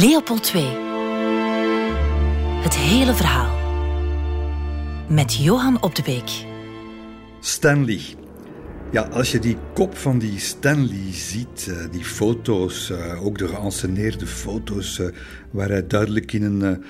Leopold II. Het hele verhaal. Met Johan Op de Beek. Stanley. Ja, als je die kop van die Stanley ziet, eh, die foto's, eh, ook de geanceneerde foto's, eh, waar hij duidelijk in een,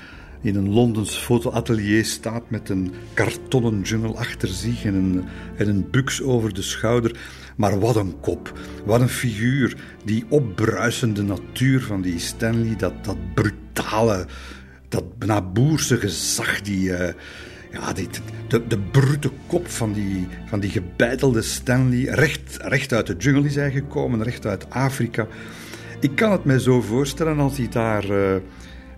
in een Londens fotoatelier staat met een kartonnen jungle achter zich en een, en een buks over de schouder. Maar wat een kop, wat een figuur. Die opbruisende natuur van die Stanley, dat, dat brutale, dat naboerse gezag, die... Ja, die, de, de brute kop van die, van die gebeitelde Stanley, recht, recht uit de jungle is hij gekomen, recht uit Afrika. Ik kan het mij zo voorstellen als hij daar uh,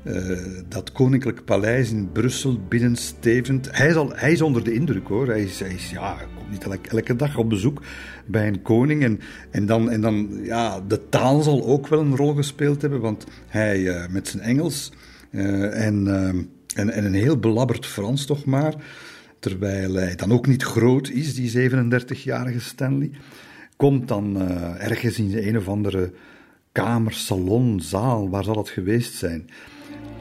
uh, dat koninklijk paleis in Brussel binnenstevend. Hij is, hij is onder de indruk hoor. Hij is, hij is ja, komt niet elke, dag op bezoek bij een koning. En, en dan, en dan ja, de taal zal ook wel een rol gespeeld hebben, want hij uh, met zijn Engels en en, en een heel belabberd Frans toch maar. Terwijl hij dan ook niet groot is, die 37-jarige Stanley. Komt dan ergens in een of andere kamer, salon, zaal, waar zal het geweest zijn?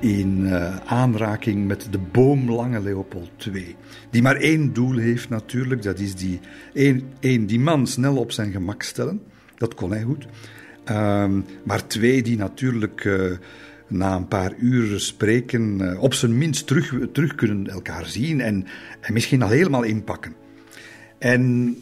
In uh, aanraking met de boomlange Leopold II. Die maar één doel heeft natuurlijk, dat is die, één, één, die man snel op zijn gemak stellen. Dat kon hij goed. Uh, maar twee, die natuurlijk uh, na een paar uren spreken uh, op zijn minst terug, terug kunnen elkaar zien en, en misschien al helemaal inpakken. En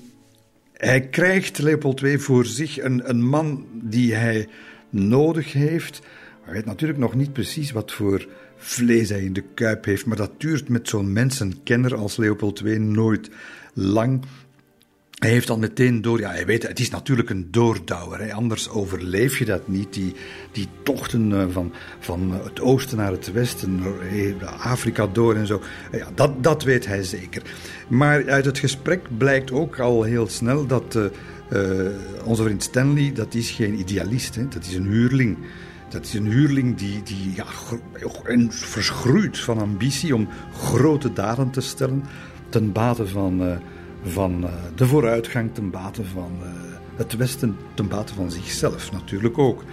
hij krijgt, Leopold II, voor zich een, een man die hij nodig heeft. Hij weet natuurlijk nog niet precies wat voor vlees hij in de kuip heeft, maar dat duurt met zo'n mensenkenner als Leopold II nooit lang. Hij heeft al meteen door, ja, hij weet, het is natuurlijk een doordouwer. Hè, anders overleef je dat niet. Die, die tochten eh, van, van het oosten naar het westen, eh, Afrika door en zo. Ja, dat, dat weet hij zeker. Maar uit het gesprek blijkt ook al heel snel dat onze vriend Stanley, dat is geen idealist, hè, dat is een huurling. Dat is een huurling die, die ja, verschroeit van ambitie om grote daden te stellen ten bate van van eh, de vooruitgang ten bate van eh, het Westen, ten bate van zichzelf natuurlijk ook.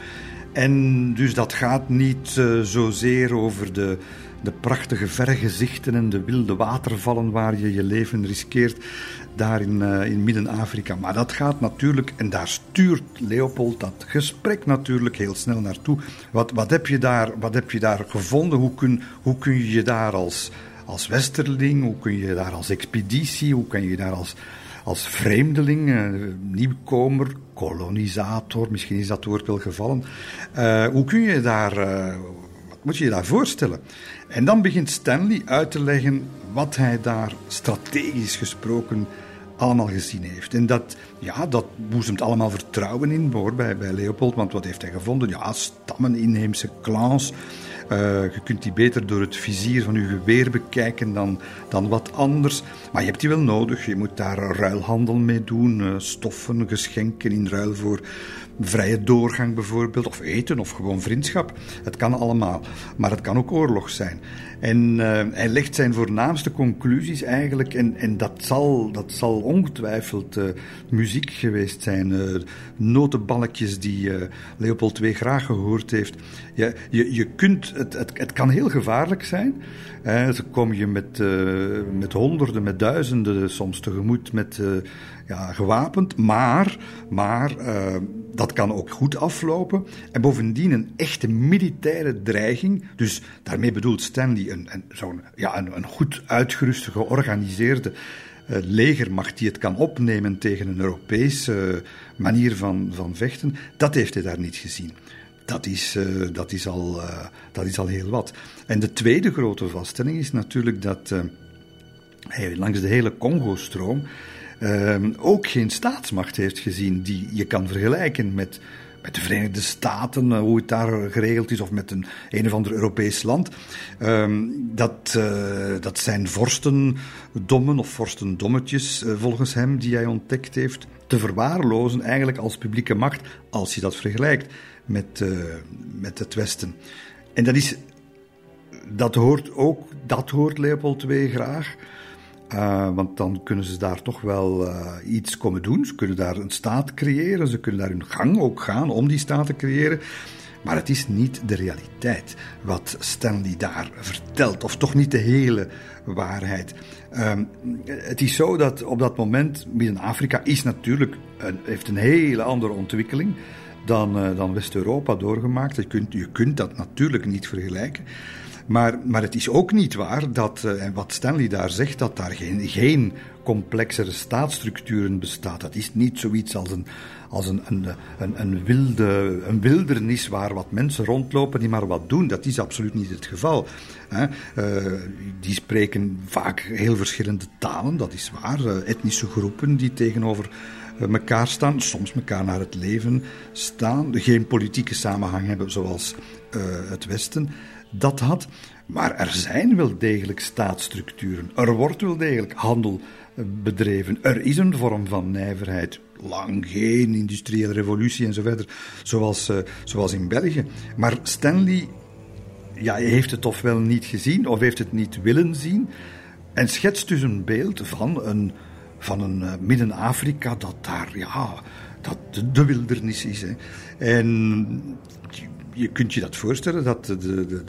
En dus dat gaat niet zozeer over de, de prachtige vergezichten en de wilde watervallen waar je je leven riskeert daar in, uh, in Midden-Afrika. Maar dat gaat natuurlijk, en daar stuurt Leopold dat gesprek natuurlijk heel snel naartoe. Wat, wat, heb, je daar, wat heb je daar gevonden? Hoe kun, hoe kun je je daar als als westerling? Hoe kun je daar als expeditie? Hoe kun je daar als, als vreemdeling, eh, nieuwkomer, kolonisator, misschien is dat woord wel gevallen. Uh, hoe kun je daar, wat moet je je daar voorstellen? En dan begint Stanley uit te leggen wat hij daar strategisch gesproken allemaal gezien heeft. En dat, ja, dat boezemt allemaal vertrouwen in hoor, bij, bij Leopold, want wat heeft hij gevonden? Ja, stammen, inheemse clans. Uh, je kunt die beter door het vizier van je geweer bekijken dan, dan wat anders. Maar je hebt die wel nodig. Je moet daar ruilhandel mee doen. Uh, stoffen, geschenken in ruil voor vrije doorgang bijvoorbeeld. Of eten of gewoon vriendschap. Het kan allemaal. Maar het kan ook oorlog zijn. En uh, hij legt zijn voornaamste conclusies eigenlijk, en, en dat, zal, dat zal ongetwijfeld muziek geweest zijn, notenbalkjes die Leopold II graag gehoord heeft. Je, je, je kunt, het, het, kan heel gevaarlijk zijn. Ze kom je met, met honderden, met duizenden soms tegemoet met ja, gewapend, maar, maar dat kan ook goed aflopen. En bovendien een echte militaire dreiging. Dus daarmee bedoelt Stanley een, een, zo'n, ja, een, een goed uitgeruste, georganiseerde legermacht die het kan opnemen tegen een Europese manier van, van vechten. Dat heeft hij daar niet gezien. Dat is, uh, dat, is al, uh, dat is al heel wat. En de tweede grote vaststelling is natuurlijk dat hij langs de hele Congo-stroom ook geen staatsmacht heeft gezien die je kan vergelijken met, met de Verenigde Staten, eh, hoe het daar geregeld is, of met een, een of ander Europees land. Ehm, dat, dat zijn vorstendommen of vorstendommetjes, volgens hem, die hij ontdekt heeft, te verwaarlozen eigenlijk als publieke macht, als je dat vergelijkt met, met het Westen. En dat is, dat hoort ook, dat hoort Leopold II graag. Uh, want dan kunnen ze daar toch wel uh, iets komen doen. Ze kunnen daar een staat creëren. Ze kunnen daar hun gang ook gaan om die staat te creëren. Maar het is niet de realiteit wat Stanley daar vertelt, of toch niet de hele waarheid. Um, het is zo dat op dat moment Midden-Afrika is natuurlijk een, heeft een hele andere ontwikkeling dan, uh, dan West-Europa doorgemaakt. Je kunt, je kunt dat natuurlijk niet vergelijken. Maar, maar het is ook niet waar dat, uh, en wat Stanley daar zegt, dat daar geen, geen complexere staatsstructuren bestaat. Dat is niet zoiets als een, als een, een, een, wilde, een wildernis waar wat mensen rondlopen die maar wat doen. Dat is absoluut niet het geval. Uh, die spreken vaak heel verschillende talen, dat is waar. Etnische groepen die tegenover elkaar staan, soms elkaar naar het leven staan, geen politieke samenhang hebben zoals uh, het Westen dat had. Maar er zijn wel degelijk staatsstructuren. Er wordt wel degelijk handel bedreven. Er is een vorm van nijverheid. Lang geen industriële revolutie en zo verder, zoals, zoals in België. Maar Stanley ja, heeft het ofwel niet gezien of heeft het niet willen zien. En schetst dus een beeld van een, van een uh, Midden-Afrika dat daar, ja, dat de, de wildernis is. Hè. En je kunt je dat voorstellen, dat de, de, de,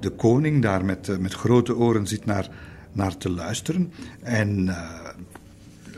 de koning daar met, eh, met grote oren zit naar, naar te luisteren. En uh,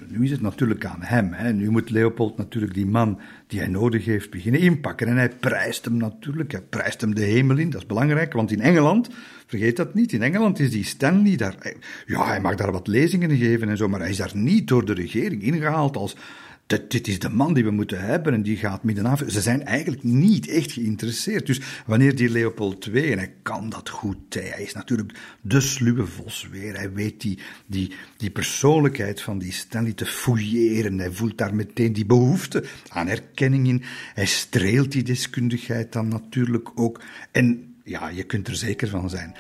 nu is het natuurlijk aan hem. Hè. Nu moet Leopold natuurlijk die man die hij nodig heeft beginnen inpakken. En hij prijst hem natuurlijk, hij prijst hem de hemel in, dat is belangrijk. Want in Engeland, vergeet dat niet, in Engeland is die Stanley daar... Ja, hij mag daar wat lezingen geven en zo, maar hij is daar niet door de regering ingehaald als dit, dit, is de man die we moeten hebben en die gaat midden Ze zijn eigenlijk niet echt geïnteresseerd. Dus wanneer die Leopold II, en hij kan dat goed, hij is natuurlijk de sluwe vos weer. Hij weet die, die, die persoonlijkheid van die Stanley te fouilleren. Hij voelt daar meteen die behoefte aan erkenning in. Hij streelt die deskundigheid dan natuurlijk ook. En ja, je kunt er zeker van zijn.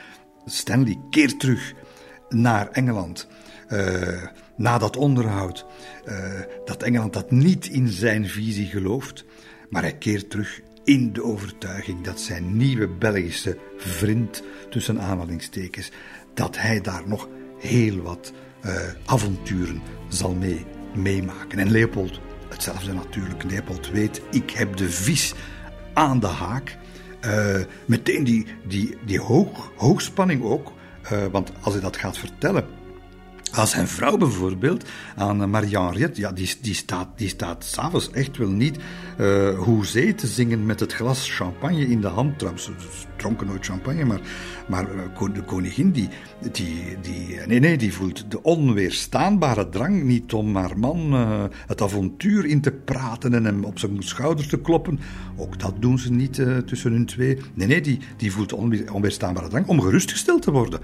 Stanley keert terug naar Engeland. Uh, na dat onderhoud, uh, dat Engeland dat niet in zijn visie gelooft, maar hij keert terug in de overtuiging dat zijn nieuwe Belgische vriend, tussen aanhalingstekens, dat hij daar nog heel wat uh, avonturen zal mee, meemaken. En Leopold, hetzelfde natuurlijk. Leopold weet, ik heb de vis aan de haak. Uh, meteen die, die, die hoog, hoogspanning ook. Want als hij dat gaat vertellen als zijn vrouw bijvoorbeeld, aan Marianne Riet, ja, die, die staat, die staat s'avonds echt wel niet uh, hoezee te zingen met het glas champagne in de hand. Trouwens, dronken nooit champagne, maar, maar uh, de koningin, die, die, die, nee, nee, die voelt de onweerstaanbare drang niet om haar man uh, het avontuur in te praten en hem op zijn schouder te kloppen. Ook dat doen ze niet tussen hun twee. Nee, nee, die, die voelt onweer, onweerstaanbare drang om gerustgesteld te worden.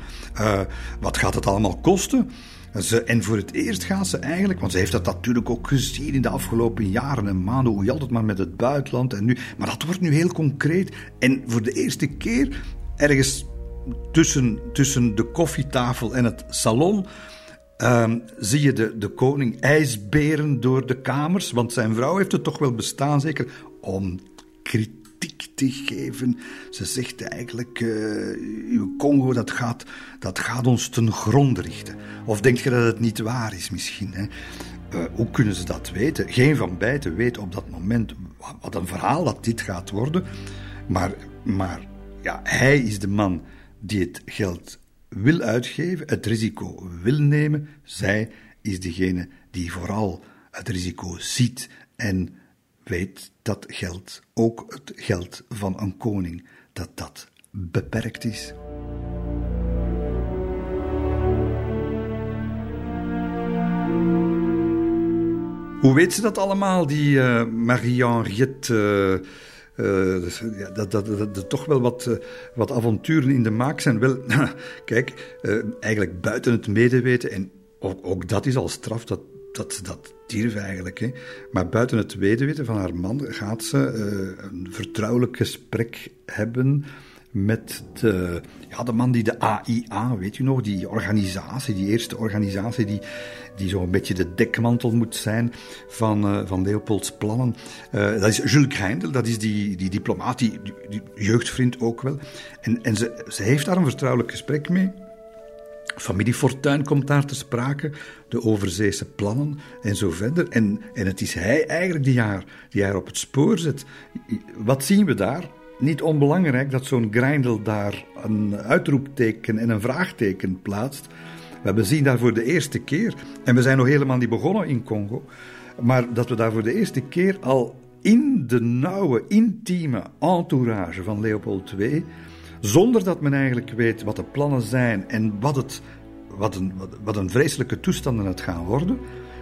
wat gaat het allemaal kosten? Ze, en voor het eerst gaat ze eigenlijk, want ze heeft dat natuurlijk ook gezien in de afgelopen jaren en maanden, hoe je altijd maar met het buitenland en nu. Maar dat wordt nu heel concreet. En voor de eerste keer, ergens tussen, tussen de koffietafel en het salon, um, zie je de, de koning ijsberen door de kamers. Want zijn vrouw heeft het toch wel bestaan, zeker, om kritiek te geven. Ze zegt eigenlijk, uh, Congo, dat gaat, dat gaat ons ten gronde richten. Of denk je dat het niet waar is misschien? Hè? Uh, hoe kunnen ze dat weten? Geen van beiden weet op dat moment wat een verhaal dat dit gaat worden. Maar, maar ja, hij is de man die het geld wil uitgeven, het risico wil nemen. Zij is degene die vooral het risico ziet en weet dat geld, ook het geld van een koning, dat dat beperkt is. Hoe weet ze dat allemaal, die uh, Marie-Henriette? Uh, uh, ja, dat, dat, dat, toch wel wat, wat avonturen in de maak zijn. Wel, kijk, eigenlijk buiten het medeweten, en ook, ook, dat is al straf, dat, dat ze dat stierf eigenlijk. Hè. Maar buiten het weten van haar man gaat ze uh, een vertrouwelijk gesprek hebben met de, ja, de man die de AIA, weet je nog, die organisatie, die eerste organisatie die, die zo'n beetje de dekmantel moet zijn van, uh, van Leopolds plannen. Uh, dat is Jules Greindel, dat is die, die diplomaat, die, die, jeugdvriend ook wel. En, en ze, ze heeft daar een vertrouwelijk gesprek mee. Familie Fortuin komt daar te sprake, de overzeese plannen en zo verder. En, en het is hij eigenlijk die haar, die haar op het spoor zet. Wat zien we daar? niet onbelangrijk dat zo'n Grindel daar een uitroepteken en een vraagteken plaatst. We zien daar voor de eerste keer, en we zijn nog helemaal niet begonnen in Congo, maar dat we daar voor de eerste keer al in de nauwe, intieme entourage van Leopold II, zonder dat men eigenlijk weet wat de plannen zijn en wat, het, wat, een, wat een vreselijke toestanden het gaan worden,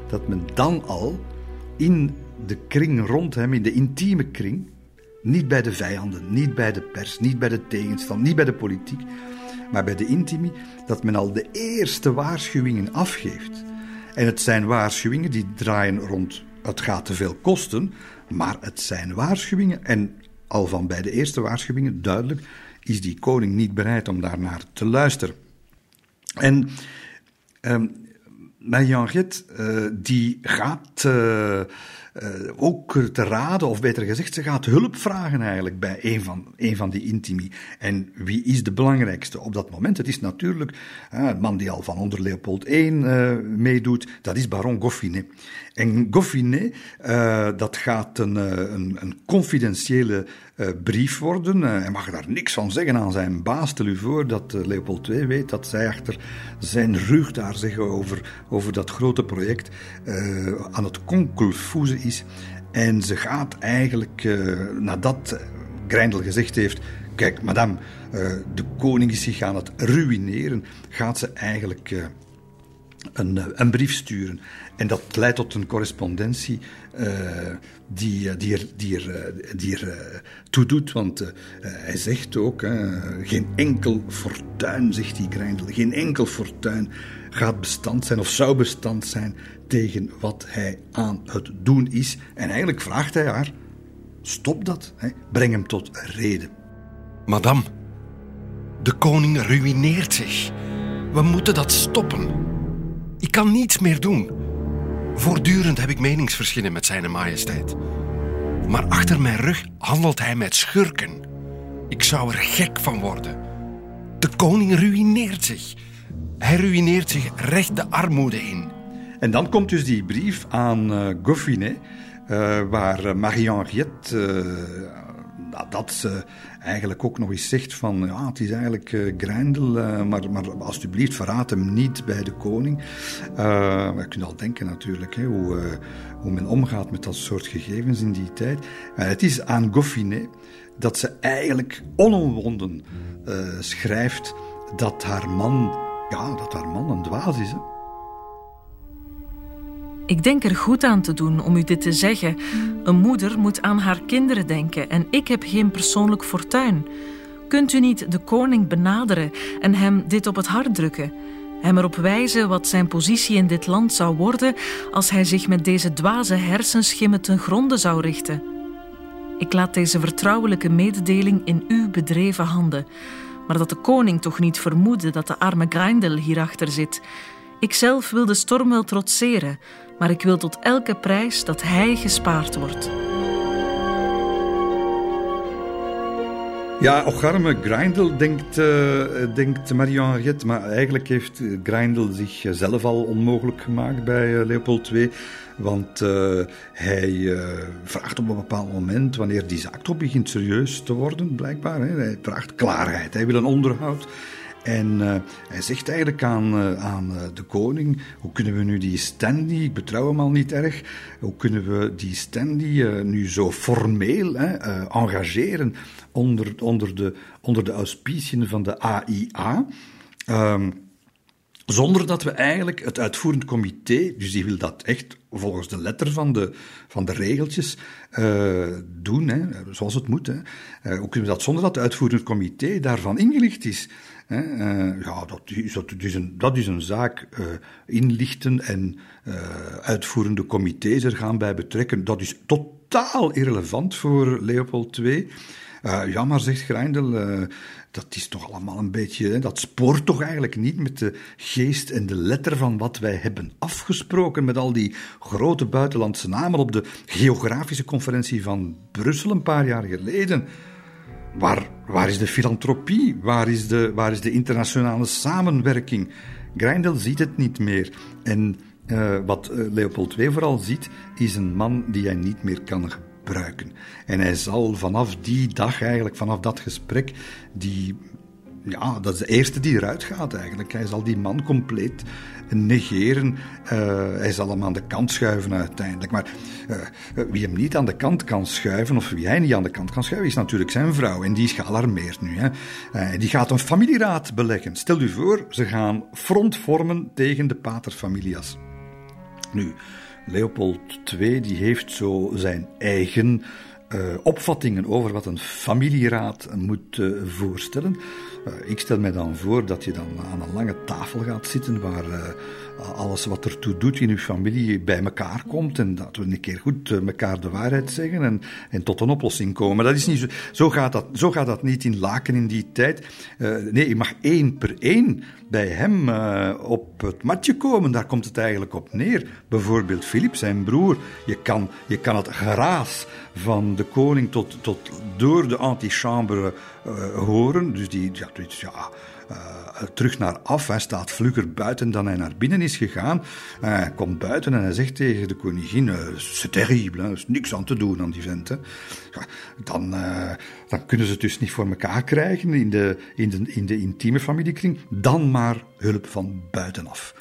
dat men dan al in de kring rond hem, in de intieme kring, niet bij de vijanden, niet bij de pers, niet bij de tegenstand, niet bij de politiek, maar bij de intimi, dat men al de eerste waarschuwingen afgeeft. En het zijn waarschuwingen die draaien rond het gaat te veel kosten, maar het zijn waarschuwingen. En al van bij de eerste waarschuwingen duidelijk is die koning niet bereid om daarnaar te luisteren. En um, Henriette, uh, die gaat uh, uh, ook te raden, of beter gezegd, ze gaat hulp vragen eigenlijk bij een van, een van die intimi. En wie is de belangrijkste op dat moment? Het is natuurlijk een man die al van onder Leopold I meedoet, dat is baron Goffinet. En Goffinet, dat gaat een, een, een confidentiële brief worden. hij mag daar niks van zeggen aan zijn baas. Stel u voor dat Leopold II weet dat zij achter zijn rug daar zeggen over, over dat grote project aan het konkelfoezen is. En ze gaat eigenlijk, uh, nadat Grendel gezegd heeft: Kijk, madame, uh, de koning is zich aan het ruïneren, gaat ze eigenlijk uh, een, een, brief sturen. En dat leidt tot een correspondentie die, die, er, die, er, die er doet. Want hij zegt ook: geen enkel fortuin, zegt die Grendel, geen enkel fortuin gaat bestand zijn of zou bestand zijn tegen wat hij aan het doen is. En eigenlijk vraagt hij haar: stop dat, hè? breng hem tot reden. Madame, de koning ruïneert zich. We moeten dat stoppen. Ik kan niets meer doen. Voortdurend heb ik meningsverschillen met zijn majesteit. Maar achter mijn rug handelt hij met schurken. Ik zou er gek van worden. De koning ruïneert zich. Hij ruïneert zich recht de armoede in. En dan komt dus die brief aan uh, waar Marie-Henriette uh, dat ze eigenlijk ook nog eens zegt van ja, het is eigenlijk uh, Grendel, uh, maar, maar alsjeblieft verraad hem niet bij de koning. Uh, je kunt al denken natuurlijk hè, hoe, hoe men omgaat met dat soort gegevens in die tijd. het is aan Goffinet dat ze eigenlijk onomwonden schrijft dat haar man, ja, dat haar man een dwaas is. Hè. Ik denk er goed aan te doen om u dit te zeggen. Een moeder moet aan haar kinderen denken en ik heb geen persoonlijk fortuin. Kunt u niet de koning benaderen en hem dit op het hart drukken? Hem erop wijzen wat zijn positie in dit land zou worden als hij zich met deze dwaze hersenschimmen ten gronde zou richten. Ik laat deze vertrouwelijke mededeling in uw bedreven handen, maar dat de koning toch niet vermoedde dat de arme Grindel hierachter zit. Ikzelf wil de storm wel trotseren, maar ik wil tot elke prijs dat hij gespaard wordt. Ja, Ocharme Grindel denkt, uh, denkt Marie-Henriette, maar eigenlijk heeft Grindel zichzelf al onmogelijk gemaakt bij Leopold II. Want hij vraagt op een bepaald moment, wanneer die zaak toch begint serieus te worden, blijkbaar, hè, hij vraagt klaarheid, hij wil een onderhoud. En uh, hij zegt eigenlijk aan, uh, aan uh, de koning: hoe kunnen we nu die Stanley, ik betrouw hem al niet erg, hoe kunnen we die Stanley nu zo formeel engageren onder, onder, de, onder de auspiciën van de AIA? Ehm, zonder dat we eigenlijk het uitvoerend comité, dus die wil dat echt volgens de letter van de, van de regeltjes doen, hè, zoals het moet. Hè. hoe kunnen we dat zonder dat het uitvoerend comité daarvan ingelicht is? Uh, ja, dat is, dat, is een, dat is een zaak. Uh, inlichten en uh, uitvoerende comité's er gaan bij betrekken. Dat is totaal irrelevant voor Leopold II. ja, maar zegt Greindel, dat is toch allemaal een beetje. dat spoort toch eigenlijk niet met de geest en de letter van wat wij hebben afgesproken met al die grote buitenlandse namen op de geografische conferentie van Brussel een paar jaar geleden. Waar, waar is de filantropie? Waar is de, waar is de internationale samenwerking? Greindel ziet het niet meer. En uh, wat uh, Leopold II vooral ziet, is een man die hij niet meer kan gebruiken. En hij zal vanaf die dag, eigenlijk vanaf dat gesprek, die ja, dat is de eerste die eruit gaat eigenlijk. Hij zal die man compleet negeren. Uh, hij zal hem aan de kant schuiven uiteindelijk. Maar uh, wie hem niet aan de kant kan schuiven, of wie hij niet aan de kant kan schuiven, is natuurlijk zijn vrouw. En die is gealarmeerd nu. Hè. Die gaat een familieraad beleggen. Stel u voor, ze gaan front vormen tegen de paterfamilias. Nu, Leopold II die heeft zo zijn eigen opvattingen over wat een familieraad moet voorstellen. Eh, ik stel mij dan voor dat je dan aan een lange tafel gaat zitten waar uh, alles wat ertoe doet in uw familie bij elkaar komt en dat we een keer goed uh, elkaar de waarheid zeggen en, en tot een oplossing komen. Dat is niet zo, zo, gaat dat, zo gaat dat niet in Laken in die tijd. nee, je mag één per één bij hem op het matje komen. Daar komt het eigenlijk op neer. Bijvoorbeeld Philip, zijn broer. Je kan, je kan het geraas van de koning tot, tot door de antichambre horen. Dus die, ja, ja terug naar af. Hij staat vlugger buiten dan hij naar binnen is gegaan. Uh, hij komt buiten en hij zegt tegen de koningin: uh, C'est terrible, er is niks aan te doen aan die venten. Ja, dan, dan kunnen ze het dus niet voor elkaar krijgen in de, in de, in de intieme familiekring. Dan maar hulp van buitenaf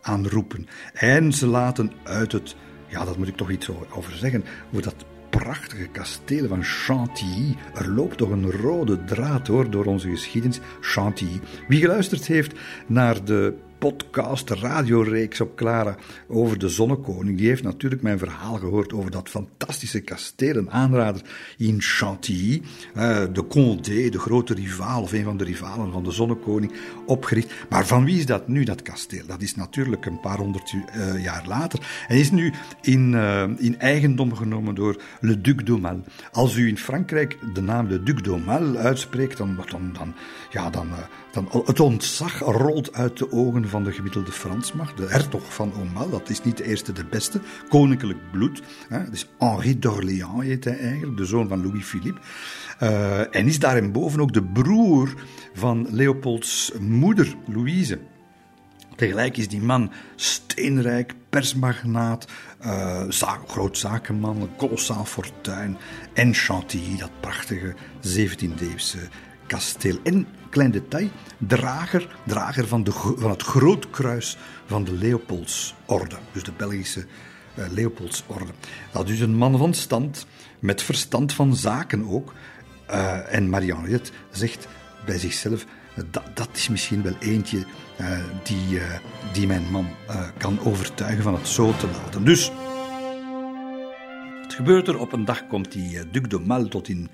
aanroepen. En ze laten uit het ja, dat moet ik toch iets over zeggen, hoe dat prachtige kastelen van Chantilly. Er loopt toch een rode draad door onze geschiedenis. Chantilly. Wie geluisterd heeft naar de podcast, radioreeks op Clara over de Zonnekoning. Die heeft natuurlijk mijn verhaal gehoord over dat fantastische kasteel. Een aanrader in Chantilly. Uh, de Condé, de grote rivaal, of een van de rivalen van de Zonnekoning, opgericht. Maar van wie is dat nu, dat kasteel? Dat is natuurlijk een paar honderd uh, jaar later. En is nu in, uh, in eigendom genomen door Le Duc d'Aumale. Als u in Frankrijk de naam Le Duc d'Aumale uitspreekt, dan, dan, dan, ja, dan, het ontzag rolt uit de ogen van de gemiddelde Fransmacht. De hertog van Aumale, dat is niet de eerste de beste. Koninklijk bloed. Hè. Dus Henri d'Orléans heet hij eigenlijk, de zoon van Louis-Philippe. Uh, en is daarboven ook de broer van Leopolds moeder, Louise. Tegelijk is die man steenrijk, persmagnaat, uh, zaak, groot zakenman, kolossaal fortuin en Chantilly, dat prachtige 17e-eeuwse kasteel. En klein detail, drager, drager van, de, van het grootkruis van de Leopoldsorde, dus de Belgische uh, Leopoldsorde. Dat is een man van stand, met verstand van zaken ook. Uh, en Marianne zegt bij zichzelf, dat, dat is misschien wel eentje uh, die, die mijn man kan overtuigen van het zo te laten. Dus, het gebeurt er, op een dag komt die Duc de Mal tot in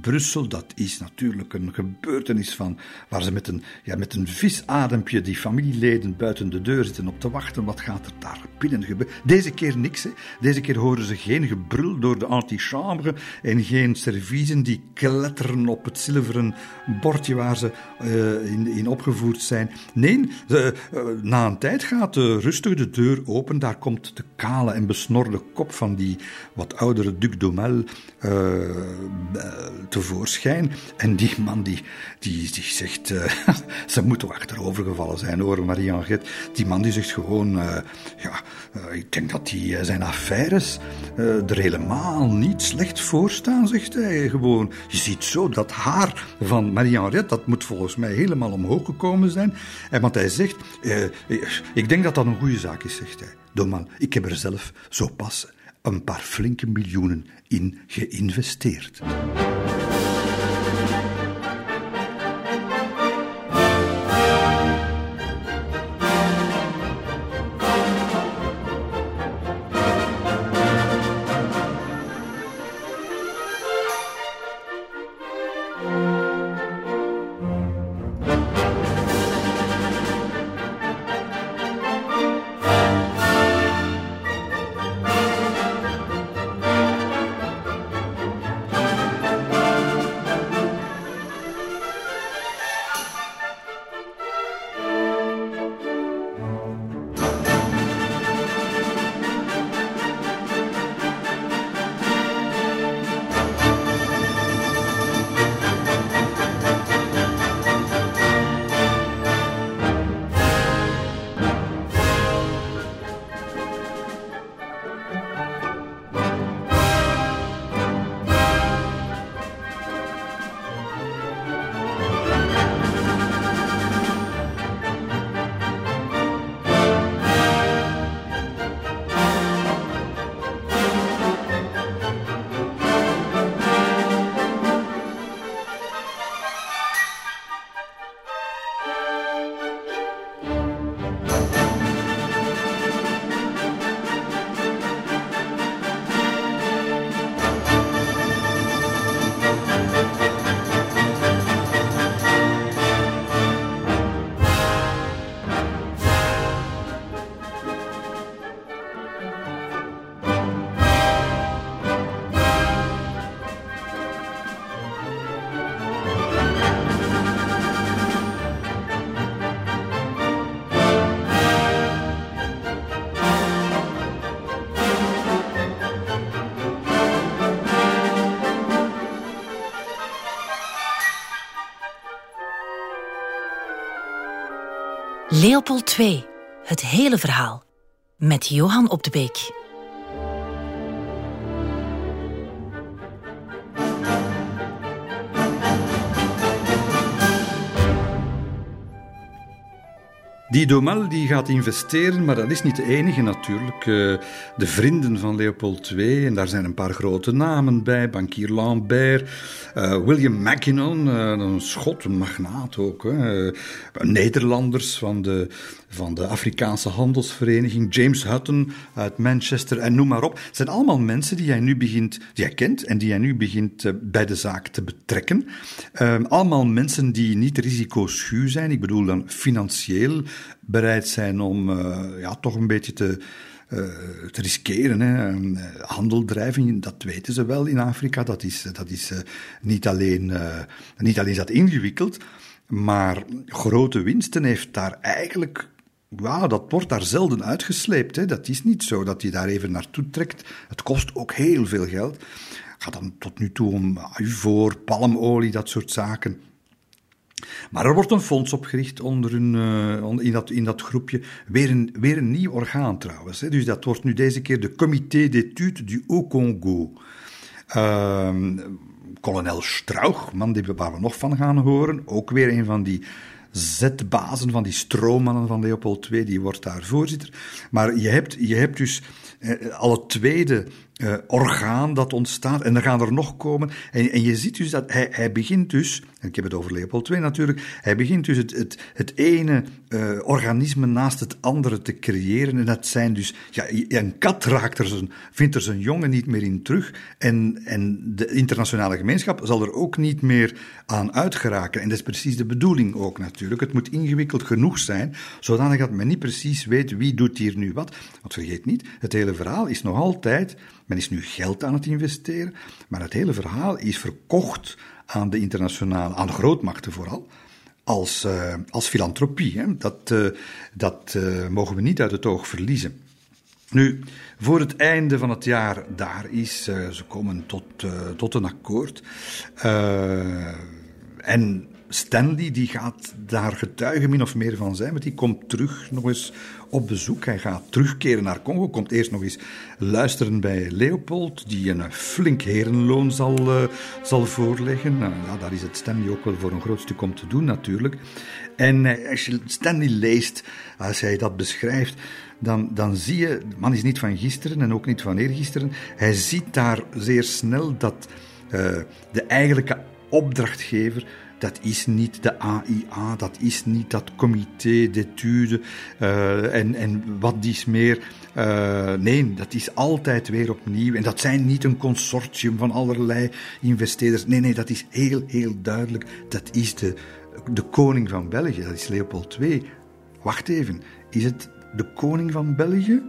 Brussel, dat is natuurlijk een gebeurtenis van waar ze met een, ja, met een visadempje die familieleden buiten de deur zitten op te wachten. Wat gaat er daar binnen gebeuren? Deze keer niks. Hè. Deze keer horen ze geen gebrul door de antichambre en geen serviezen die kletteren op het zilveren bordje waar ze uh, in, in, opgevoerd zijn. Nee, ze, uh, na een tijd gaat uh, rustig de deur open. Daar komt de kale en besnorde kop van die wat oudere Duc d'Aumel tevoorschijn. En die man die, die, zegt, uh, ze moet toch achterovergevallen zijn hoor, Marie-Henriette. Die man die zegt gewoon, uh, ja, uh, ik denk dat die zijn affaires er helemaal niet slecht voor staan, zegt hij gewoon. Je ziet zo dat haar van Marie-Henriette, dat moet volgens mij helemaal omhoog gekomen zijn. En want hij zegt, ik denk dat dat een goede zaak is, zegt hij. Domal, ik heb er zelf zo pas een paar flinke miljoenen in geïnvesteerd. Leopold II, het hele verhaal. Met Johan op de Beek. Die Domal die gaat investeren, maar dat is niet de enige natuurlijk. Eh, de vrienden van Leopold II, en daar zijn een paar grote namen bij. Bankier Lambert, William Mackinnon, uh, een schot, een magnaat ook. Hè. Nederlanders van de, van de Afrikaanse Handelsvereniging. James Hutton uit Manchester en noem maar op. Zijn allemaal mensen die hij nu begint, die hij kent en die hij nu begint bij de zaak te betrekken. allemaal mensen die niet risicoschuw zijn. Ik bedoel dan financieel bereid zijn om ja, toch een beetje te, uh, te riskeren. Hè. Handel drijven, dat weten ze wel in Afrika. Dat is, dat is niet, alleen, niet alleen is dat ingewikkeld, maar grote winsten heeft daar eigenlijk ja, dat wordt daar zelden uitgesleept. Hè. Dat is niet zo dat je daar even naartoe trekt. Het kost ook heel veel geld. Gaat dan tot nu toe om ivoor, palmolie, dat soort zaken. Maar er wordt een fonds opgericht onder een, uh, in, dat, in dat groepje. Weer een, weer een nieuw orgaan trouwens. Hè. Dus dat wordt nu deze keer de Comité d'études du Haut-Congo. Uh, kolonel Strauch, man die waar we nog van gaan horen. Ook weer een van die zetbazen, van die stroommannen van Leopold II. Die wordt daar voorzitter. Maar je hebt, je hebt dus uh, al het tweede uh, orgaan dat ontstaat. En er gaan er nog komen. En, en je ziet dus dat hij, hij begint dus, en ik heb het over Leopold II natuurlijk, hij begint dus het, het, het ene uh, organisme naast het andere te creëren. En dat zijn dus, ja, een kat raakt er zijn, vindt er zijn jongen niet meer in terug. En, en de internationale gemeenschap zal er ook niet meer aan uitgeraken. En dat is precies de bedoeling ook natuurlijk. Het moet ingewikkeld genoeg zijn, zodanig dat men niet precies weet wie doet hier nu wat. Want vergeet niet, het hele verhaal is nog altijd men is nu geld aan het investeren, maar het hele verhaal is verkocht aan de internationale, aan grootmachten vooral, als, uh, als filantropie. Hè. Dat, uh, dat uh, mogen we niet uit het oog verliezen. Nu, voor het einde van het jaar daar is, ze komen tot, tot een akkoord. en Stanley die gaat daar getuige min of meer van zijn, want die komt terug nog eens op bezoek. Hij gaat terugkeren naar Congo, komt eerst nog eens luisteren bij Leopold, die een flink herenloon zal, uh, zal voorleggen. Nou, ja, daar is het Stanley ook wel voor een groot stuk om te doen natuurlijk. En uh, als je Stanley leest, als hij dat beschrijft, dan, dan zie je, de man is niet van gisteren en ook niet van eergisteren, hij ziet daar zeer snel dat uh, de eigenlijke opdrachtgever dat is niet de AIA, dat is niet dat comité d'études uh, en, en wat is meer. Uh, nee, dat is altijd weer opnieuw. En dat zijn niet een consortium van allerlei investeerders. Nee, nee, dat is heel, heel duidelijk. Dat is de, de koning van België, dat is Leopold II. Wacht even, is het de koning van België?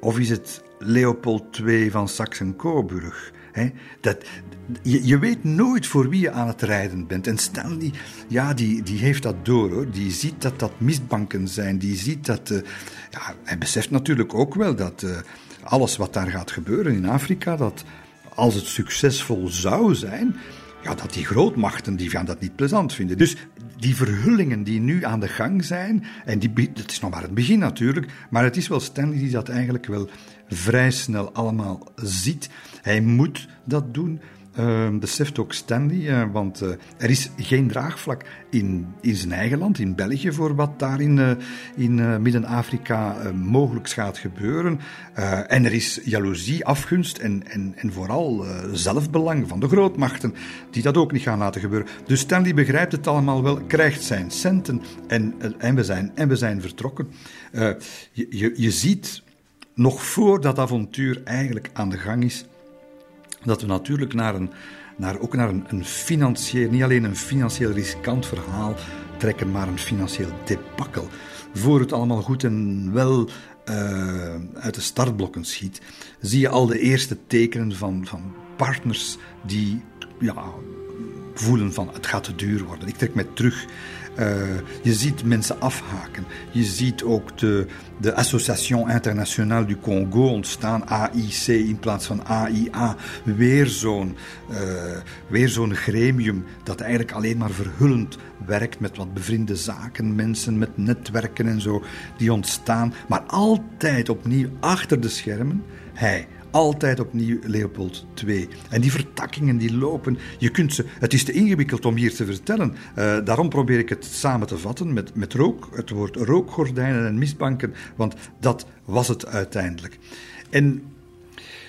Of is het Leopold II van Saxe-Coburg? Dat, je, je, weet nooit voor wie je aan het rijden bent. En Stanley, ja, die, die heeft dat door hoor. Die ziet dat dat mistbanken zijn. Die ziet dat. Uh, ja, hij beseft natuurlijk ook wel dat uh, alles wat daar gaat gebeuren in Afrika, dat als het succesvol zou zijn, ja, dat die grootmachten die gaan dat niet plezant vinden. Dus die verhullingen die nu aan de gang zijn, en die, dat is nog maar het begin natuurlijk, maar het is wel Stanley die dat eigenlijk wel vrij snel allemaal ziet. Hij moet dat doen. Beseft ook Stanley, uh, want uh, er is geen draagvlak in, in zijn eigen land, in België, voor wat daar in, uh, in Midden-Afrika mogelijk gaat gebeuren. en er is jaloezie, afgunst en, en, en vooral zelfbelang van de grootmachten, die dat ook niet gaan laten gebeuren. Dus Stanley begrijpt het allemaal wel, krijgt zijn centen en, en, we, zijn, en we zijn vertrokken. je, je, je ziet nog voor dat avontuur eigenlijk aan de gang is, dat we natuurlijk naar een, naar, ook naar een, een financieel, niet alleen een financieel riskant verhaal trekken, maar een financieel debakkel. Voor het allemaal goed en wel uh, uit de startblokken schiet, zie je al de eerste tekenen van, van partners die ja, voelen van het gaat te duur worden. Ik trek mij terug. Uh, je ziet mensen afhaken. Je ziet ook de, de Association Internationale du Congo ontstaan, AIC in plaats van AIA. Weer zo'n uh, weer zo'n gremium dat eigenlijk alleen maar verhullend werkt met wat bevriende zaken, mensen met netwerken en zo, die ontstaan. Maar altijd opnieuw achter de schermen, hij, altijd opnieuw Leopold II. En die vertakkingen die lopen, je kunt ze, het is te ingewikkeld om hier te vertellen. Uh, daarom probeer ik het samen te vatten met, met rook, het woord rookgordijnen en mistbanken, want dat was het uiteindelijk. En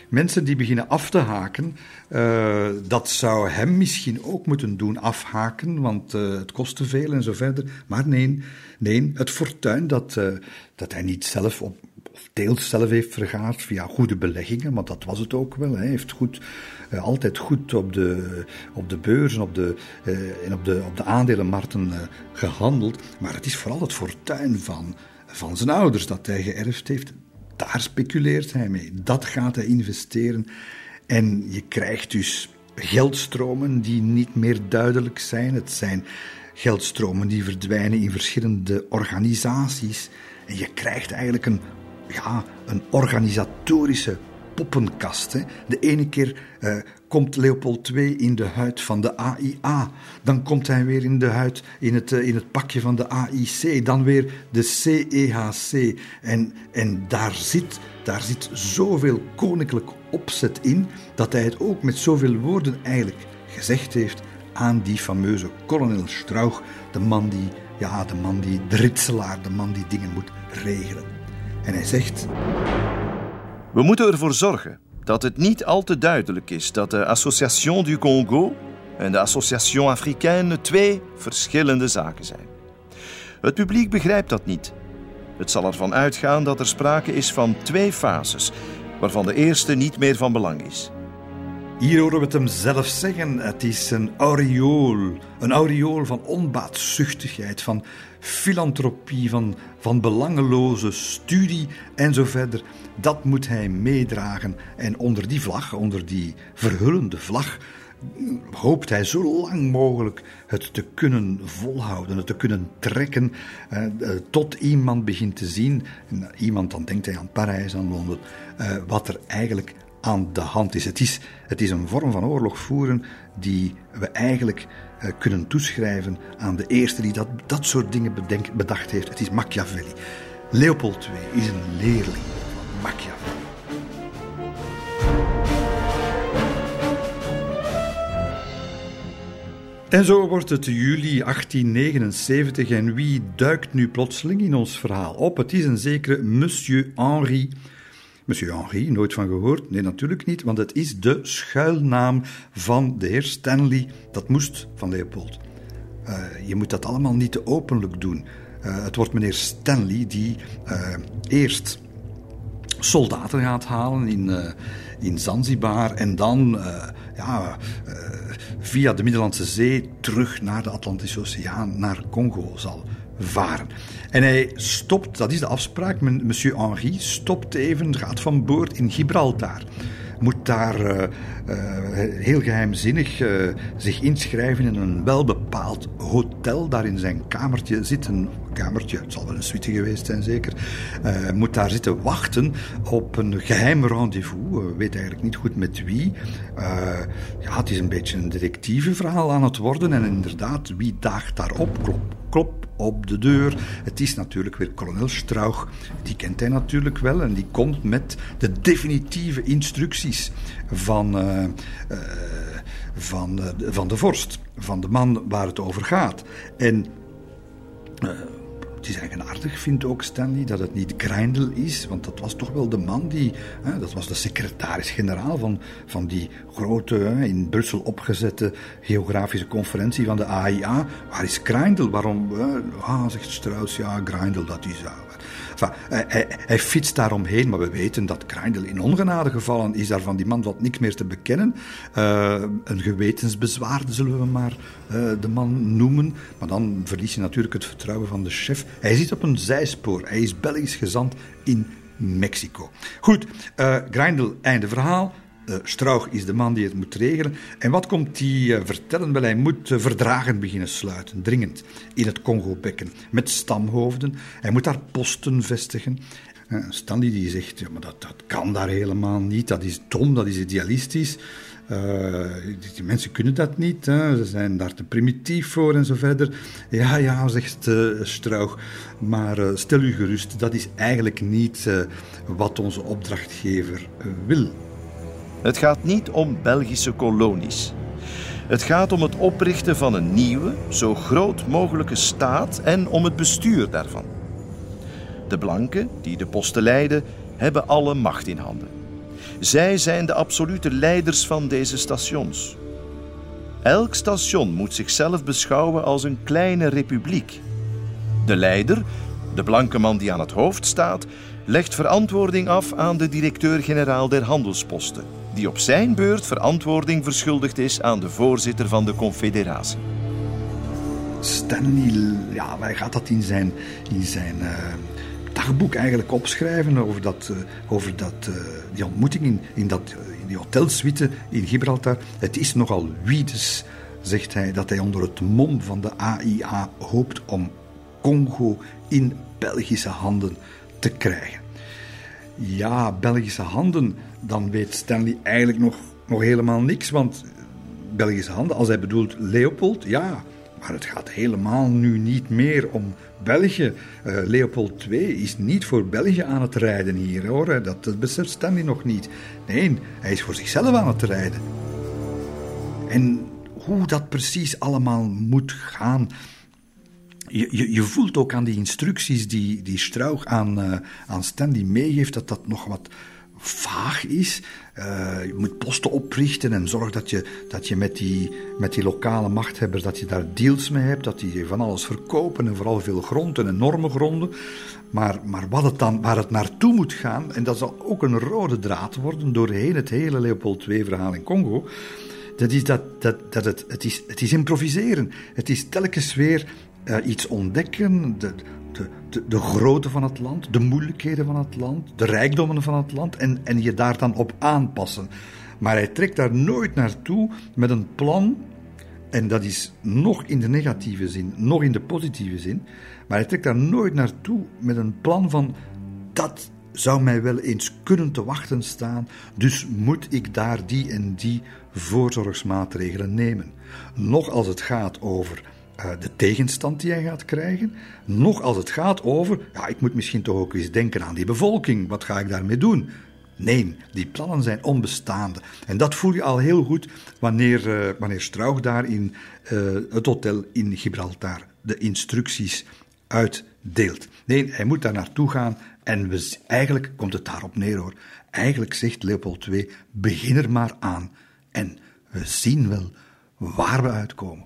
mensen die beginnen af te haken, uh, dat zou hem misschien ook moeten doen afhaken, want uh, het kost te veel en zo verder. Maar nee, nee het fortuin dat, dat hij niet zelf op, deels zelf heeft vergaard via goede beleggingen, want dat was het ook wel. Hij heeft goed, uh, altijd goed op de, op de beurzen op de, uh, en op de, op de aandelenmarkten uh, gehandeld. Maar het is vooral het fortuin van, van zijn ouders dat hij geërfd heeft. Daar speculeert hij mee. Dat gaat hij investeren. En je krijgt dus geldstromen die niet meer duidelijk zijn. Het zijn geldstromen die verdwijnen in verschillende organisaties. En je krijgt eigenlijk een ja, een organisatorische poppenkast. Hè. De ene keer uh, komt Leopold II in de huid van de AIA. Dan komt hij weer in de huid, in het, uh, in het pakje van de AIC. Dan weer de CEHC. En, en daar, zit, daar zit zoveel koninklijk opzet in, dat hij het ook met zoveel woorden eigenlijk gezegd heeft aan die fameuze kolonel Strauch, de man die, ja, de man die, de ritselaar, de man die dingen moet regelen. En hij zegt: We moeten ervoor zorgen dat het niet al te duidelijk is dat de Association du Congo en de Association Africaine twee verschillende zaken zijn. Het publiek begrijpt dat niet. Het zal ervan uitgaan dat er sprake is van twee fases, waarvan de eerste niet meer van belang is. Hier horen we het hem zelf zeggen. Het is een aureool. Een aureool van onbaatzuchtigheid, van filantropie, van, van belangeloze studie en zo verder. Dat moet hij meedragen. En onder die vlag, onder die verhullende vlag, hoopt hij zo lang mogelijk het te kunnen volhouden, het te kunnen trekken, eh, tot iemand begint te zien, iemand dan denkt hij aan Parijs, aan Londen, eh, wat er eigenlijk aan de hand is. Het is, het is een vorm van oorlog voeren die we eigenlijk kunnen toeschrijven aan de eerste die dat, dat soort dingen bedacht heeft. Het is Machiavelli. Leopold II is een leerling van Machiavelli. En zo wordt het juli 1879 en wie duikt nu plotseling in ons verhaal op? Het is een zekere Monsieur Henri Monsieur Henri, nooit van gehoord? Nee, natuurlijk niet, want het is de schuilnaam van de heer Stanley. Dat moest van Leopold. Uh, je moet dat allemaal niet te openlijk doen. Uh, het wordt meneer Stanley die uh, eerst soldaten gaat halen in, in Zanzibar en dan ja, via de Middellandse Zee terug naar de Atlantische Oceaan, naar Congo zal En hij stopt, dat is de afspraak, monsieur Henri stopt even, gaat van boord in Gibraltar. Moet daar uh, uh, heel geheimzinnig uh, zich inschrijven in een welbepaald hotel. Daar in zijn kamertje zitten. Kamertje, het zal wel een suite geweest zijn zeker. moet daar zitten wachten op een geheim rendezvous. weet eigenlijk niet goed met wie. ja, het is een beetje een detectiveverhaal aan het worden. En inderdaad, wie daagt daarop? Klop, klop op de deur. Het is natuurlijk weer kolonel Strauch. Die kent hij natuurlijk wel en die komt met de definitieve instructies van, uh, uh, van, uh, van de vorst, van de man waar het over gaat. En het is eigenaardig, vindt ook Stanley, dat het niet Greindel is, want dat was toch wel de man die, dat was de secretaris-generaal van, van die grote, in Brussel opgezette geografische conferentie van de AIA. Waar is Greindel? Waarom? ah, zegt Strauss, ja, Greindel, dat is... Ja, Hij, hij, fietst daaromheen, maar we weten dat Greindel in ongenade gevallen is. Daar van die man wat niks meer te bekennen. Uh, een gewetensbezwaarde zullen we maar uh, de man noemen. Maar dan verlies je natuurlijk het vertrouwen van de chef. Hij zit op een zijspoor. Hij is Belgisch gezant in Mexico. Goed, uh, Greindel, einde verhaal. Uh, is de man die het moet regelen. En wat komt hij uh, vertellen? Wel, hij moet uh, verdragen beginnen sluiten, dringend, in het Congo-bekken, met stamhoofden. Hij moet daar posten vestigen. Stanley die zegt, ja, maar dat, dat kan daar helemaal niet, dat is dom, dat is idealistisch. die mensen kunnen dat niet, hè. ze zijn daar te primitief voor en zo verder. Ja, ja, zegt Strauch, maar stel u gerust, dat is eigenlijk niet wat onze opdrachtgever wil. Het gaat niet om Belgische kolonies. Het gaat om het oprichten van een nieuwe, zo groot mogelijke staat en om het bestuur daarvan. De blanken, die de posten leiden, hebben alle macht in handen. Zij zijn de absolute leiders van deze stations. Elk station moet zichzelf beschouwen als een kleine republiek. De leider, de blanke man die aan het hoofd staat, legt verantwoording af aan de directeur-generaal der handelsposten die op zijn beurt verantwoording verschuldigd is aan de voorzitter van de Confederatie. Stanley, ja, hij gaat dat in zijn, in zijn uh, dagboek eigenlijk opschrijven over, dat, uh, over dat, uh, die ontmoeting in, in, dat, in die hotelsuite in Gibraltar. Het is nogal wiedes, zegt hij, dat hij onder het mom van de AIA hoopt om Congo in Belgische handen te krijgen. Ja, Belgische handen, dan weet Stanley eigenlijk nog, nog helemaal niks. Want Belgische handen, als hij bedoelt Leopold, ja, maar het gaat helemaal nu niet meer om België. Uh, Leopold II is niet voor België aan het rijden hier, hoor. Dat, dat beseft Stanley nog niet. Nee, hij is voor zichzelf aan het rijden. En hoe dat precies allemaal moet gaan, je, je, je, voelt ook aan die instructies die, die Strauch aan, uh, aan Stanley meegeeft dat dat nog wat vaag is. Uh, je moet posten oprichten en zorg dat je, dat je met, die, met die lokale machthebbers dat je daar deals mee hebt, dat die van alles verkopen en vooral veel grond en enorme gronden. Maar, maar wat het dan, waar het naartoe moet gaan, en dat zal ook een rode draad worden doorheen het hele Leopold II-verhaal in Congo, dat is dat, dat, dat het, het, is, het is improviseren. Het is telkens weer uh, iets ontdekken, de, de, de, grootte van het land, de moeilijkheden van het land, de rijkdommen van het land en, en je daar dan op aanpassen. Maar hij trekt daar nooit naartoe met een plan, en dat is nog in de negatieve zin, nog in de positieve zin, maar hij trekt daar nooit naartoe met een plan van dat zou mij wel eens kunnen te wachten staan, dus moet ik daar die en die voorzorgsmaatregelen nemen. Nog als het gaat over de tegenstand die hij gaat krijgen, nog als het gaat over, ja, ik moet misschien toch ook eens denken aan die bevolking, wat ga ik daarmee doen? Nee, die plannen zijn onbestaande. En dat voel je al heel goed wanneer, uh, wanneer Strauch daar in uh, het hotel in Gibraltar de instructies uitdeelt. Nee, hij moet daar naartoe gaan en we, eigenlijk komt het daarop neer hoor. Eigenlijk zegt Leopold II, begin er maar aan en we zien wel waar we uitkomen.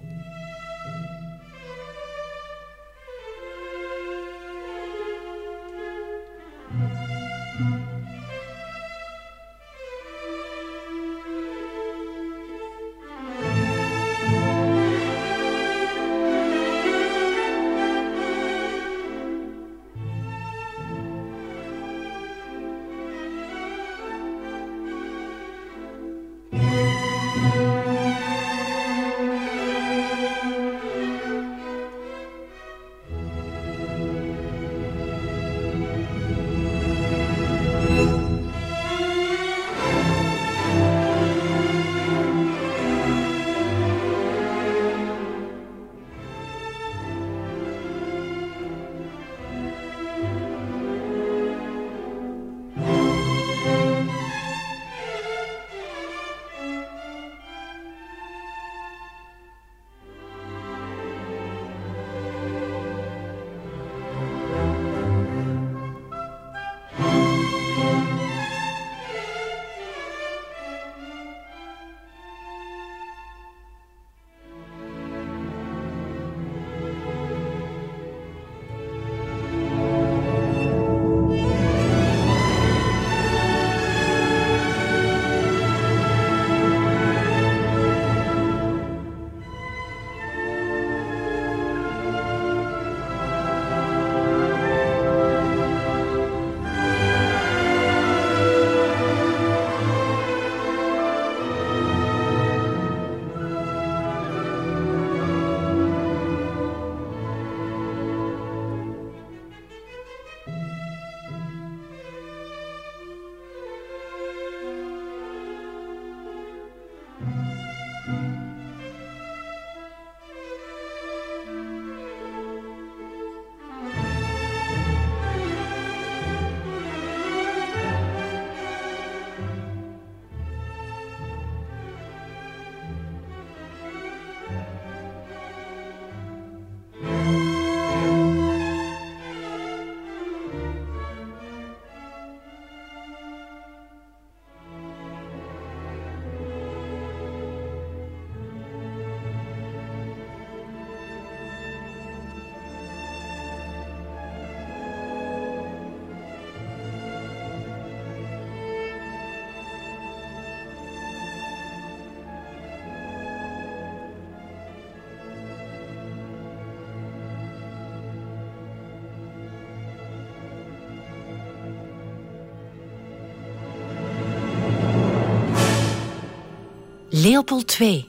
Leopold II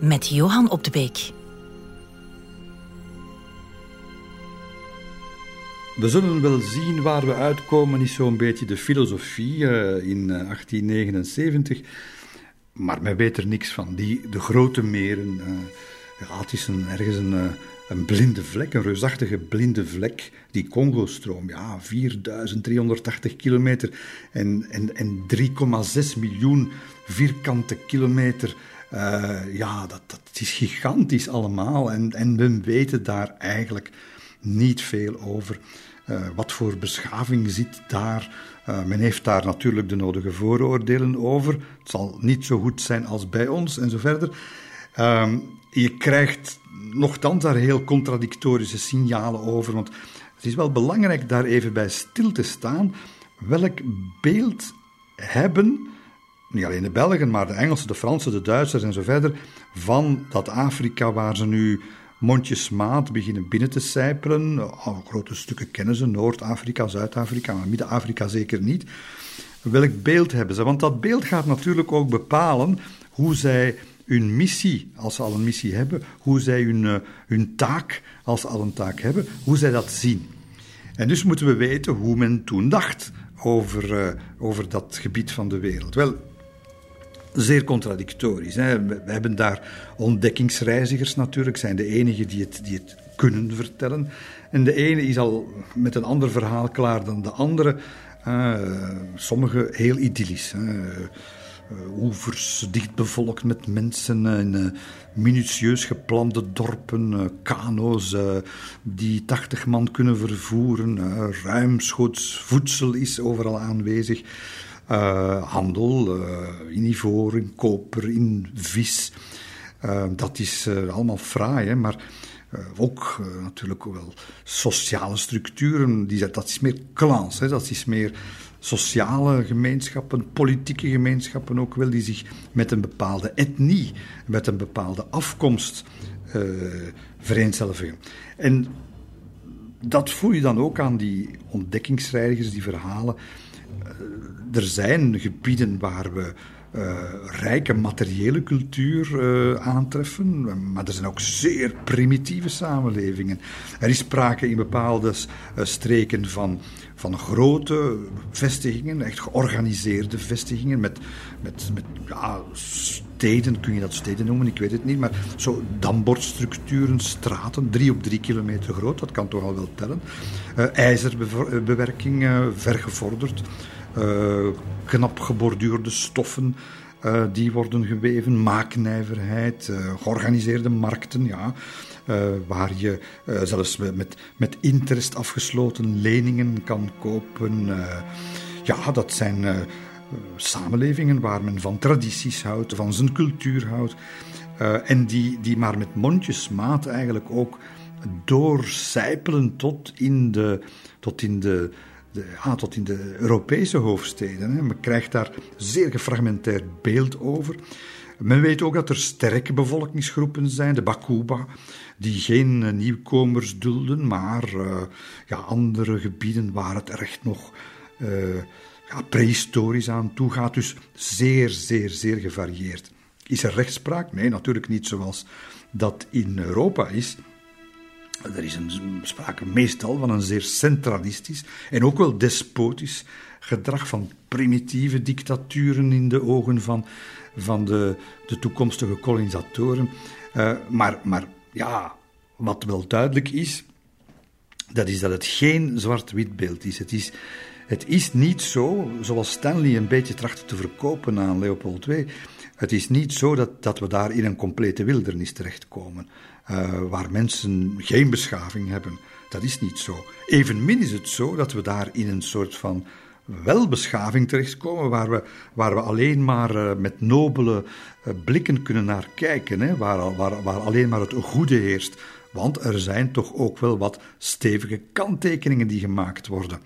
met Johan op de Beek. We zullen wel zien waar we uitkomen, is zo'n beetje de filosofie uh, in 1879. Maar men weet er niks van. Die, de grote meren, uh, ja, het is ergens een, uh, een blinde vlek, een reusachtige blinde vlek, die Congo-stroom. Ja, 4380 kilometer en, en, en 3,6 miljoen vierkante kilometer. Uh, ja, dat, dat is gigantisch allemaal. En, en we weten daar eigenlijk niet veel over. Uh, wat voor beschaving zit daar? Uh, men heeft daar natuurlijk de nodige vooroordelen over. Het zal niet zo goed zijn als bij ons en zo verder. Uh, je krijgt nogthans daar heel contradictorische signalen over. Want het is wel belangrijk daar even bij stil te staan. Welk beeld hebben, niet alleen de Belgen, maar de Engelsen, de Fransen, de Duitsers en zo verder, van dat Afrika waar ze nu mondjesmaat beginnen binnen te sijpelen. Oh, grote stukken kennen ze, Noord-Afrika, Zuid-Afrika, maar Midden-Afrika zeker niet. Welk beeld hebben ze? Want dat beeld gaat natuurlijk ook bepalen hoe zij hun missie, als ze al een missie hebben, hoe zij hun, uh, hun taak, als ze al een taak hebben, hoe zij dat zien. En dus moeten we weten hoe men toen dacht over, uh, over dat gebied van de wereld. Wel, zeer contradictorisch. Hè. We hebben daar ontdekkingsreizigers natuurlijk, zijn de enigen die het, die het kunnen vertellen. En de ene is al met een ander verhaal klaar dan de andere. Uh, sommige heel idyllisch. Hè. Uh, oevers dicht bevolkt met mensen, in uh, minutieus geplande dorpen, uh, kano's die 80 man kunnen vervoeren, ruimschoots voedsel is overal aanwezig. Handel uh, in ivoor, in koper, in vis. Dat is allemaal fraai, hè, maar ook natuurlijk wel sociale structuren. Die, dat is meer clans, dat is meer sociale gemeenschappen, politieke gemeenschappen ook wel, die zich met een bepaalde etnie, met een bepaalde afkomst vereenzelvigen. En dat voel je dan ook aan die ontdekkingsreizigers, die verhalen er zijn gebieden waar we uh, rijke materiële cultuur uh, aantreffen, maar er zijn ook zeer primitieve samenlevingen. Er is sprake in bepaalde uh, streken van, van grote vestigingen, echt georganiseerde vestigingen, met, met, met ja, steden, kun je dat steden noemen, ik weet het niet, maar zo dambordstructuren, straten, drie op drie kilometer groot, dat kan toch al wel tellen. ijzerbewerking, vergevorderd. Uh, knap geborduurde stoffen uh, die worden geweven, maaknijverheid, uh, georganiseerde markten, ja, waar je zelfs met, met interest afgesloten leningen kan kopen. ja, dat zijn samenlevingen waar men van tradities houdt, van zijn cultuur houdt. en die, die maar met mondjesmaat eigenlijk ook doorcijpelen tot in de, tot in de de, ja, tot in de Europese hoofdsteden. Hè. Men krijgt daar zeer gefragmenteerd beeld over. Men weet ook dat er sterke bevolkingsgroepen zijn, de Bakuba, die geen uh, nieuwkomers dulden, maar uh, ja, andere gebieden waar het echt nog uh, ja, prehistorisch aan toe gaat. Dus zeer, zeer, zeer gevarieerd. Is er rechtspraak? Nee, natuurlijk niet zoals dat in Europa is. Er is een, sprake meestal van een zeer centralistisch en ook wel despotisch gedrag van primitieve dictaturen in de ogen van, van de, de toekomstige kolonisatoren. Uh, maar, maar ja, wat wel duidelijk is, dat is dat het geen zwart-wit beeld is. Het, is. het is niet zo, zoals Stanley een beetje trachtte te verkopen aan Leopold II, het is niet zo dat, dat we daar in een complete wildernis terechtkomen uh, waar mensen geen beschaving hebben. Dat is niet zo. Evenmin is het zo dat we daar in een soort van welbeschaving terechtkomen, waar we, waar we alleen maar uh, met nobele uh, blikken kunnen naar kijken, hè, waar, waar, waar alleen maar het goede heerst. Want er zijn toch ook wel wat stevige kanttekeningen die gemaakt worden.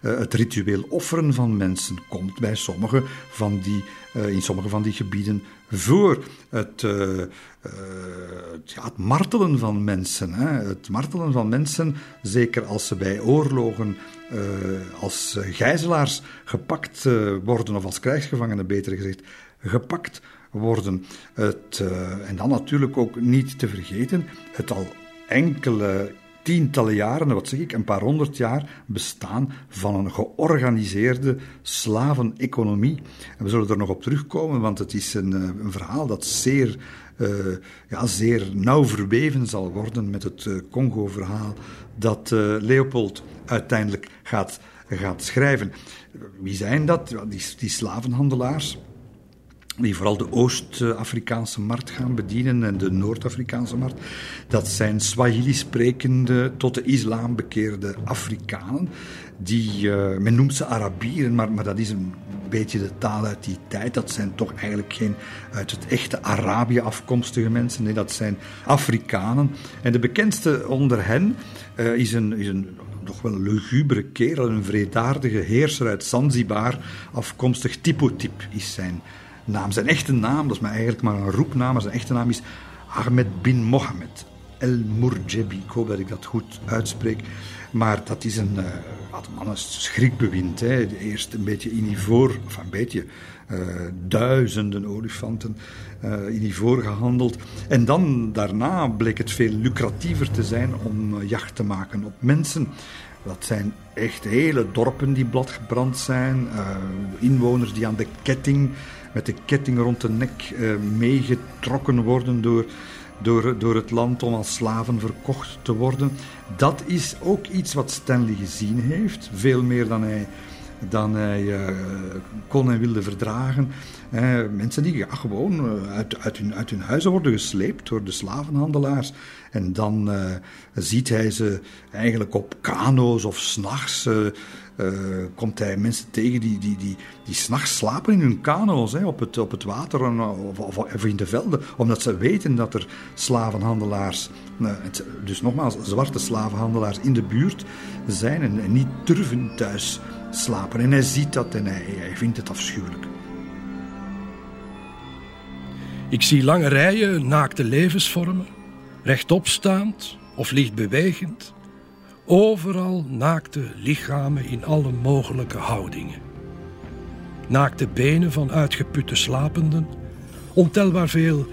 Het ritueel offeren van mensen komt bij sommige van die, in sommige van die gebieden voor. Het, ja, het martelen van mensen. Hè. Het martelen van mensen, zeker als ze bij oorlogen als gijzelaars gepakt worden, of als krijgsgevangenen beter gezegd, gepakt worden. Het, en dan natuurlijk ook niet te vergeten het al enkele tientallen jaren, wat zeg ik, een paar honderd jaar bestaan van een georganiseerde slaveneconomie. En we zullen er nog op terugkomen, want het is een, een verhaal dat zeer uh, ja, zeer nauw verweven zal worden met het uh, Congo-verhaal dat Leopold uiteindelijk gaat, gaat schrijven. Wie zijn dat? Die, die slavenhandelaars die vooral de Oost-Afrikaanse markt gaan bedienen en de Noord-Afrikaanse markt. Dat zijn Swahili-sprekende, tot de islam bekeerde Afrikanen. Die, uh, men noemt ze Arabieren, maar, maar dat is een beetje de taal uit die tijd. Dat zijn toch eigenlijk geen uit het echte Arabië afkomstige mensen. Nee, dat zijn Afrikanen. En de bekendste onder hen uh, is een, is een nog wel een lugubere kerel, een vredaardige heerser uit Zanzibar, afkomstig Tipotip is zijn naam. Zijn echte naam, dat is maar eigenlijk maar een roepnaam, maar zijn echte naam is Ahmed bin Mohammed El Murjebi. Ik hoop dat ik dat goed uitspreek. Maar dat is een, uh, man een schrikbewind. Hè. Eerst een beetje in ivoor, of een beetje, uh, duizenden olifanten uh, in ivoor gehandeld. En dan daarna bleek het veel lucratiever te zijn om jacht te maken op mensen. Dat zijn echt hele dorpen die bladgebrand zijn. inwoners die aan de ketting met de ketting rond de nek uh, meegetrokken worden door, door, door het land om als slaven verkocht te worden. Dat is ook iets wat Stanley gezien heeft, veel meer dan hij, dan hij uh, kon en wilde verdragen. Uh, mensen die gewoon uit, uit, hun, uit hun huizen worden gesleept door de slavenhandelaars. En dan ziet hij ze eigenlijk op kano's of s'nachts komt hij mensen tegen die, die, die, die s'nachts slapen in hun kano's hè, op, het, op het water of, in de velden, omdat ze weten dat er slavenhandelaars, dus nogmaals, zwarte slavenhandelaars in de buurt zijn en, en, niet durven thuis slapen. En hij ziet dat en hij, vindt het afschuwelijk. Ik zie lange rijen naakte levensvormen, rechtopstaand of licht bewegend Overal naakte lichamen in alle mogelijke houdingen. Naakte benen van uitgeputte slapenden, ontelbaar veel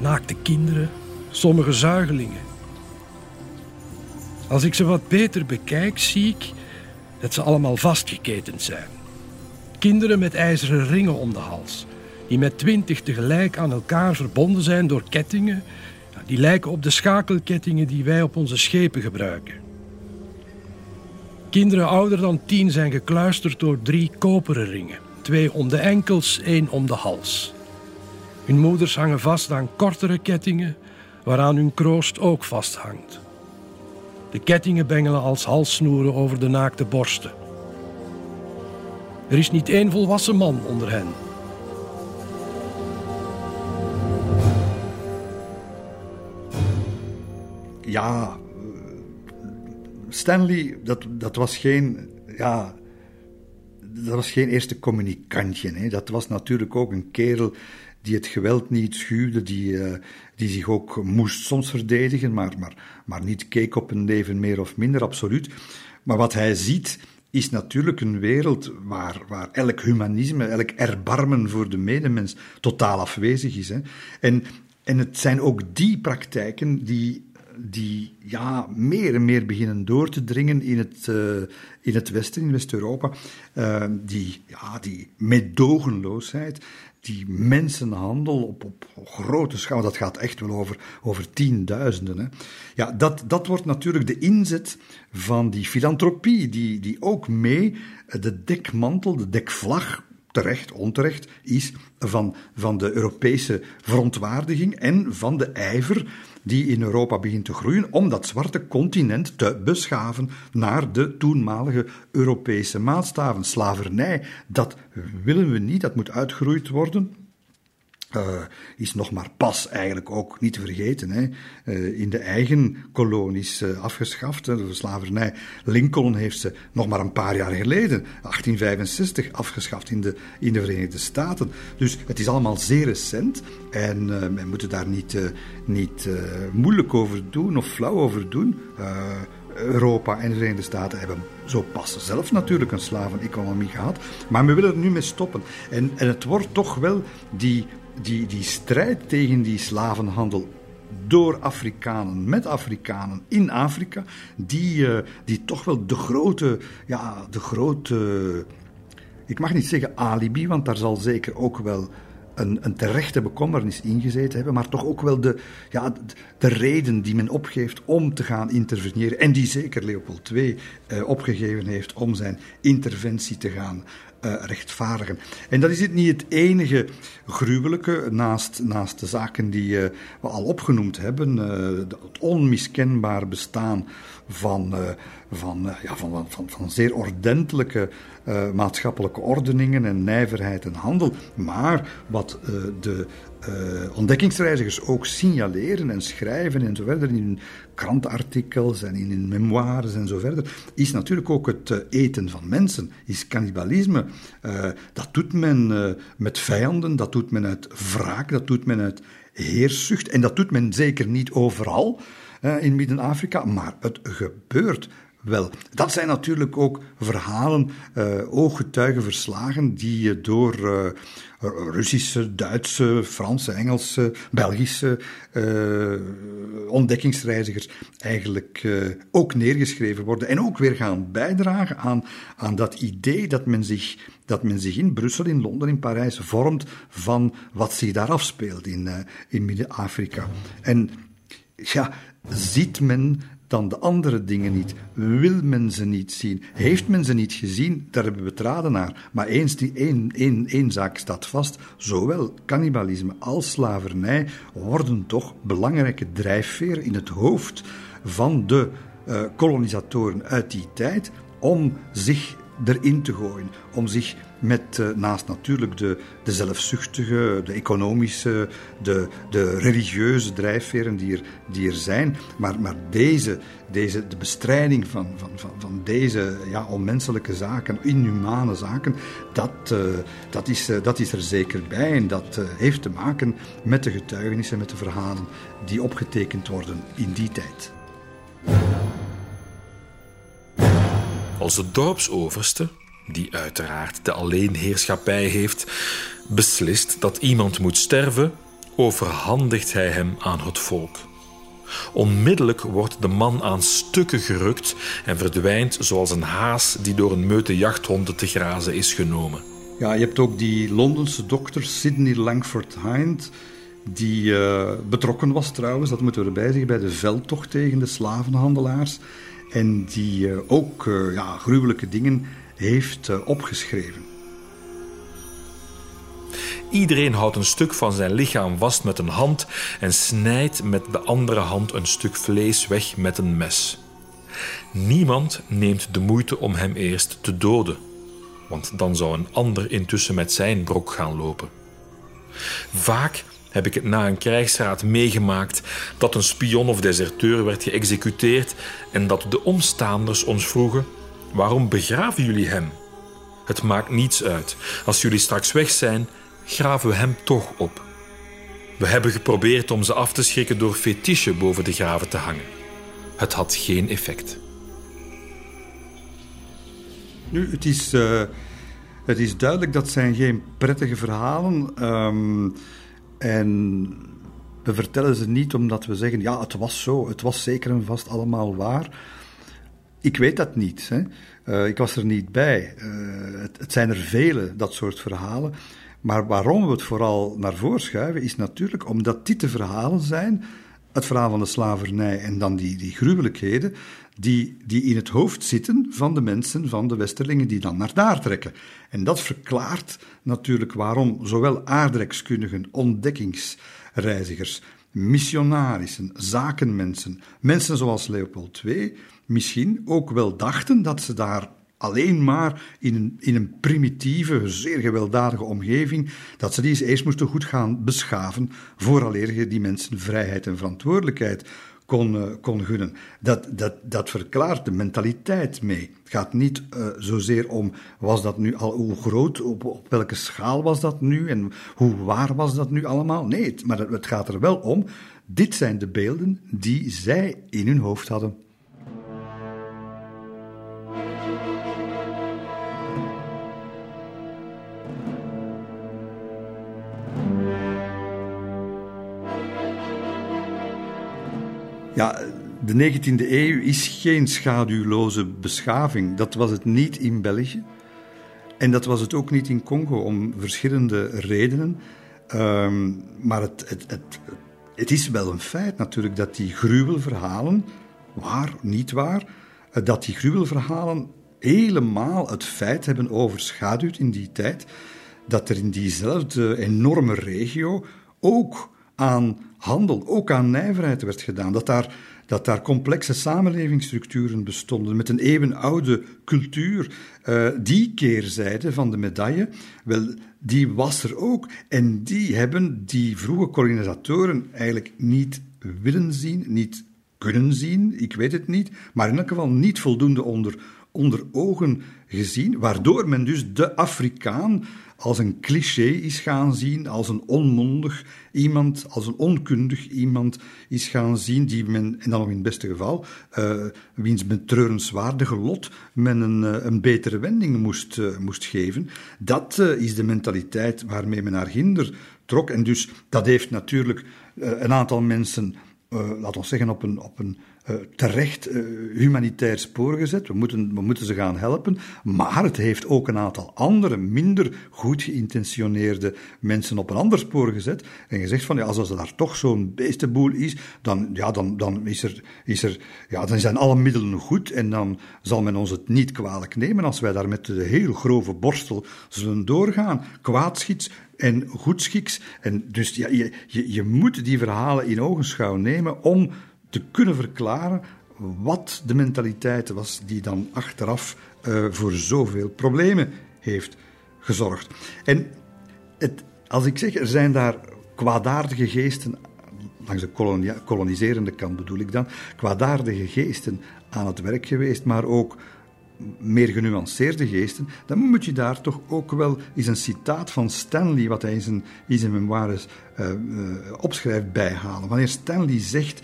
naakte kinderen, sommige zuigelingen. Als ik ze wat beter bekijk, zie ik dat ze allemaal vastgeketend zijn. Kinderen met ijzeren ringen om de hals, die met twintig tegelijk aan elkaar verbonden zijn door kettingen, die lijken op de schakelkettingen die wij op onze schepen gebruiken. Kinderen ouder dan tien zijn gekluisterd door drie koperen ringen. Twee om de enkels, één om de hals. Hun moeders hangen vast aan kortere kettingen, waaraan hun kroost ook vasthangt. De kettingen bengelen als halssnoeren over de naakte borsten. Er is niet één volwassen man onder hen. Ja, Stanley, dat, dat was geen, ja, dat was geen eerste communicantje. Hè. Dat was natuurlijk ook een kerel die het geweld niet schuwde, die, uh, die zich ook moest soms verdedigen, maar, maar, maar niet keek op een leven meer of minder, absoluut. Maar wat hij ziet, is natuurlijk een wereld waar, waar elk humanisme, elk erbarmen voor de medemens totaal afwezig is. Hè. En, en het zijn ook die praktijken die die ja, meer en meer beginnen door te dringen in het, uh, in het Westen, in West-Europa. Uh, die, ja, die medogenloosheid, die mensenhandel op, op grote schaal, dat gaat echt wel over, over tienduizenden. Hè. Ja, dat, dat wordt natuurlijk de inzet van die filantropie, die, die ook mee de dekmantel, de dekvlag terecht, onterecht, is van, van de Europese verontwaardiging en van de ijver die in Europa begint te groeien om dat zwarte continent te beschaven naar de toenmalige Europese maatstaven. Slavernij, dat willen we niet, dat moet uitgeroeid worden. Uh, is nog maar pas eigenlijk ook niet te vergeten. Hè. Uh, in de eigen kolonies uh, afgeschaft, de slavernij. Lincoln heeft ze nog maar een paar jaar geleden, 1865, afgeschaft in de, in de Verenigde Staten. Dus het is allemaal zeer recent en men moet daar niet, niet moeilijk over doen of flauw over doen Europa en de Verenigde Staten hebben zo pas zelf natuurlijk een slaveneconomie gehad. Maar we willen er nu mee stoppen. En, en het wordt toch wel die, die, die strijd tegen die slavenhandel door Afrikanen, met Afrikanen in Afrika, die, uh, die toch wel de grote, ja, de grote, ik mag niet zeggen alibi, want daar zal zeker ook wel een, een terechte bekommernis ingezeten hebben, maar toch ook wel de, ja, de reden die men opgeeft om te gaan interveneren. En die zeker Leopold II eh, opgegeven heeft om zijn interventie te gaan uh, rechtvaardigen. En dat is het niet het enige gruwelijke, naast, naast de zaken die uh, we al opgenoemd hebben, uh, het onmiskenbaar bestaan van, van, ja, van, van, van zeer ordentelijke maatschappelijke ordeningen en nijverheid en handel. Maar wat de uh, ontdekkingsreizigers ook signaleren en schrijven en zo verder in hun krantenartikels en in hun memoires en zo verder, is natuurlijk ook het uh, eten van mensen, is cannibalisme. Uh, dat doet men met vijanden, dat doet men uit wraak, dat doet men uit heerszucht en dat doet men zeker niet overal in Midden-Afrika, maar het gebeurt wel. Dat zijn natuurlijk ook verhalen, uh, ooggetuigenverslagen, die door uh, Russische, Duitse, Franse, Engelse, Belgische uh, ontdekkingsreizigers eigenlijk ook neergeschreven worden. En ook weer gaan bijdragen aan, aan dat idee dat men, zich, dat men zich in Brussel, in Londen, in Parijs vormt van wat zich daar afspeelt in, in Midden-Afrika. En ja, ziet men dan de andere dingen niet? Wil men ze niet zien? Heeft men ze niet gezien? Daar hebben we traden naar. Maar eens die één, één, één zaak staat vast: zowel cannibalisme als slavernij worden toch belangrijke drijfveren in het hoofd van de uh, kolonisatoren uit die tijd om zich erin te gooien. Om zich met uh, naast natuurlijk de, de zelfzuchtige, de economische, de, de religieuze drijfveren die er, zijn. Maar, maar deze, deze, de bestrijding van, van, van, van deze ja, onmenselijke zaken, inhumane zaken, dat, uh, dat, is, uh, dat is er zeker bij. En dat heeft te maken met de getuigenissen, met de verhalen die opgetekend worden in die tijd. Als de dorpsoverste, die uiteraard de alleenheerschappij heeft, beslist dat iemand moet sterven, overhandigt hij hem aan het volk. Onmiddellijk wordt de man aan stukken gerukt en verdwijnt zoals een haas die door een meute jachthonden te grazen is genomen. Ja, je hebt ook die Londense dokter Sidney Langford Hind, die uh, betrokken was trouwens, dat moeten we erbij zeggen, bij de veldtocht tegen de slavenhandelaars. En die uh, ook uh, ja, gruwelijke dingen heeft uh, opgeschreven. Iedereen houdt een stuk van zijn lichaam vast met een hand en snijdt met de andere hand een stuk vlees weg met een mes. Niemand neemt de moeite om hem eerst te doden, want dan zou een ander intussen met zijn brok gaan lopen. Vaak heb ik het na een krijgsraad meegemaakt dat een spion of deserteur werd geëxecuteerd en dat de omstaanders ons vroegen: waarom begraven jullie hem? Het maakt niets uit. Als jullie straks weg zijn, graven we hem toch op. We hebben geprobeerd om ze af te schrikken door fetiche boven de graven te hangen. Het had geen effect. Nu, het is, uh, het is duidelijk dat zijn geen prettige verhalen. Um, en we vertellen ze niet omdat we zeggen, ja, het was zo, het was zeker en vast allemaal waar. Ik weet dat niet. Hè. Uh, ik was er niet bij. Het, het, zijn er vele, dat soort verhalen. Maar waarom we het vooral naar voren schuiven, is natuurlijk omdat dit de verhalen zijn. Het verhaal van de slavernij en dan die, die gruwelijkheden, die, die in het hoofd zitten van de mensen, van de Westerlingen, die dan naar daar trekken. En dat verklaart natuurlijk waarom zowel aardrijkskundigen, ontdekkingsreizigers, missionarissen, zakenmensen, mensen zoals Leopold II, misschien ook wel dachten dat ze daar alleen maar in een, in een primitieve, zeer gewelddadige omgeving, dat ze die eens eerst moesten goed gaan beschaven, vooraleer je die mensen vrijheid en verantwoordelijkheid kon, uh, kon gunnen. Dat, dat, dat verklaart de mentaliteit mee. Het gaat niet uh, zozeer om, was dat nu al, hoe groot, op, op welke schaal was dat nu en hoe waar was dat nu allemaal? Nee, het, maar het gaat er wel om, dit zijn de beelden die zij in hun hoofd hadden. Ja, de 19e eeuw is geen schaduwloze beschaving. Dat was het niet in België. En dat was het ook niet in Congo, om verschillende redenen. Ehm, maar het, het, het, het is wel een feit natuurlijk dat die gruwelverhalen, waar, niet waar, eh, dat die gruwelverhalen helemaal het feit hebben overschaduwd in die tijd dat er in diezelfde enorme regio ook aan handel, ook aan nijverheid werd gedaan. Dat daar, dat daar complexe samenlevingsstructuren bestonden met een eeuwenoude cultuur. Uh, die keerzijde van de medaille, wel, die was er ook. En die hebben die vroege kolonisatoren eigenlijk niet willen zien, niet kunnen zien, ik weet het niet, maar in elk geval niet voldoende onder, onder ogen gezien, waardoor men dus de Afrikaan als een cliché is gaan zien, als een onmondig iemand, als een onkundig iemand is gaan zien, die men, en dan nog in het beste geval, uh, wiens betreurenswaardige lot men een, uh, een betere wending moest, uh, moest geven. Dat is de mentaliteit waarmee men naar Ginder trok. En dus dat heeft natuurlijk een aantal mensen, laten we zeggen, op een, op een uh, terecht uh, humanitair spoor gezet. We moeten, we moeten ze gaan helpen. Maar het heeft ook een aantal andere, minder goed geïntentioneerde mensen op een ander spoor gezet. En gezegd van, ja, als er daar toch zo'n beestenboel is, dan, ja, dan, dan, is er, is er, ja, dan zijn alle middelen goed en dan zal men ons het niet kwalijk nemen als wij daar met de heel grove borstel zullen doorgaan. Kwaadschiets, en goedschiks. En dus ja, je, je, je moet die verhalen in ogenschouw nemen om te kunnen verklaren wat de mentaliteit was die dan achteraf uh, voor zoveel problemen heeft gezorgd. En het, als ik zeg, er zijn daar kwaadaardige geesten, langs de koloniserende kant bedoel ik dan, kwaadaardige geesten aan het werk geweest, maar ook meer genuanceerde geesten, dan moet je daar toch ook wel eens een citaat van Stanley, wat hij in zijn, in zijn memoires uh, opschrijft, bijhalen. Wanneer Stanley zegt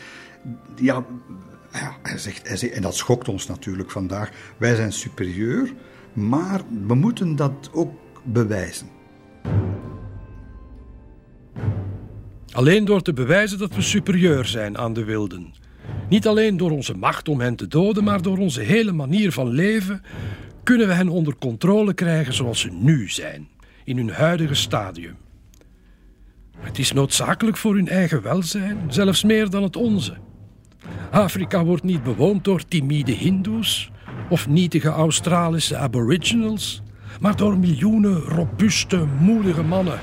ja, ja zegt, hij zegt, en dat schokt ons natuurlijk vandaag, wij zijn superieur, maar we moeten dat ook bewijzen. Alleen door te bewijzen dat we superieur zijn aan de wilden. Niet alleen door onze macht om hen te doden, maar door onze hele manier van leven kunnen we hen onder controle krijgen zoals ze nu zijn, in hun huidige stadium. Het is noodzakelijk voor hun eigen welzijn, zelfs meer dan het onze. Afrika wordt niet bewoond door timide Hindoes of nietige Australische aboriginals, maar door miljoenen robuuste, moedige mannen.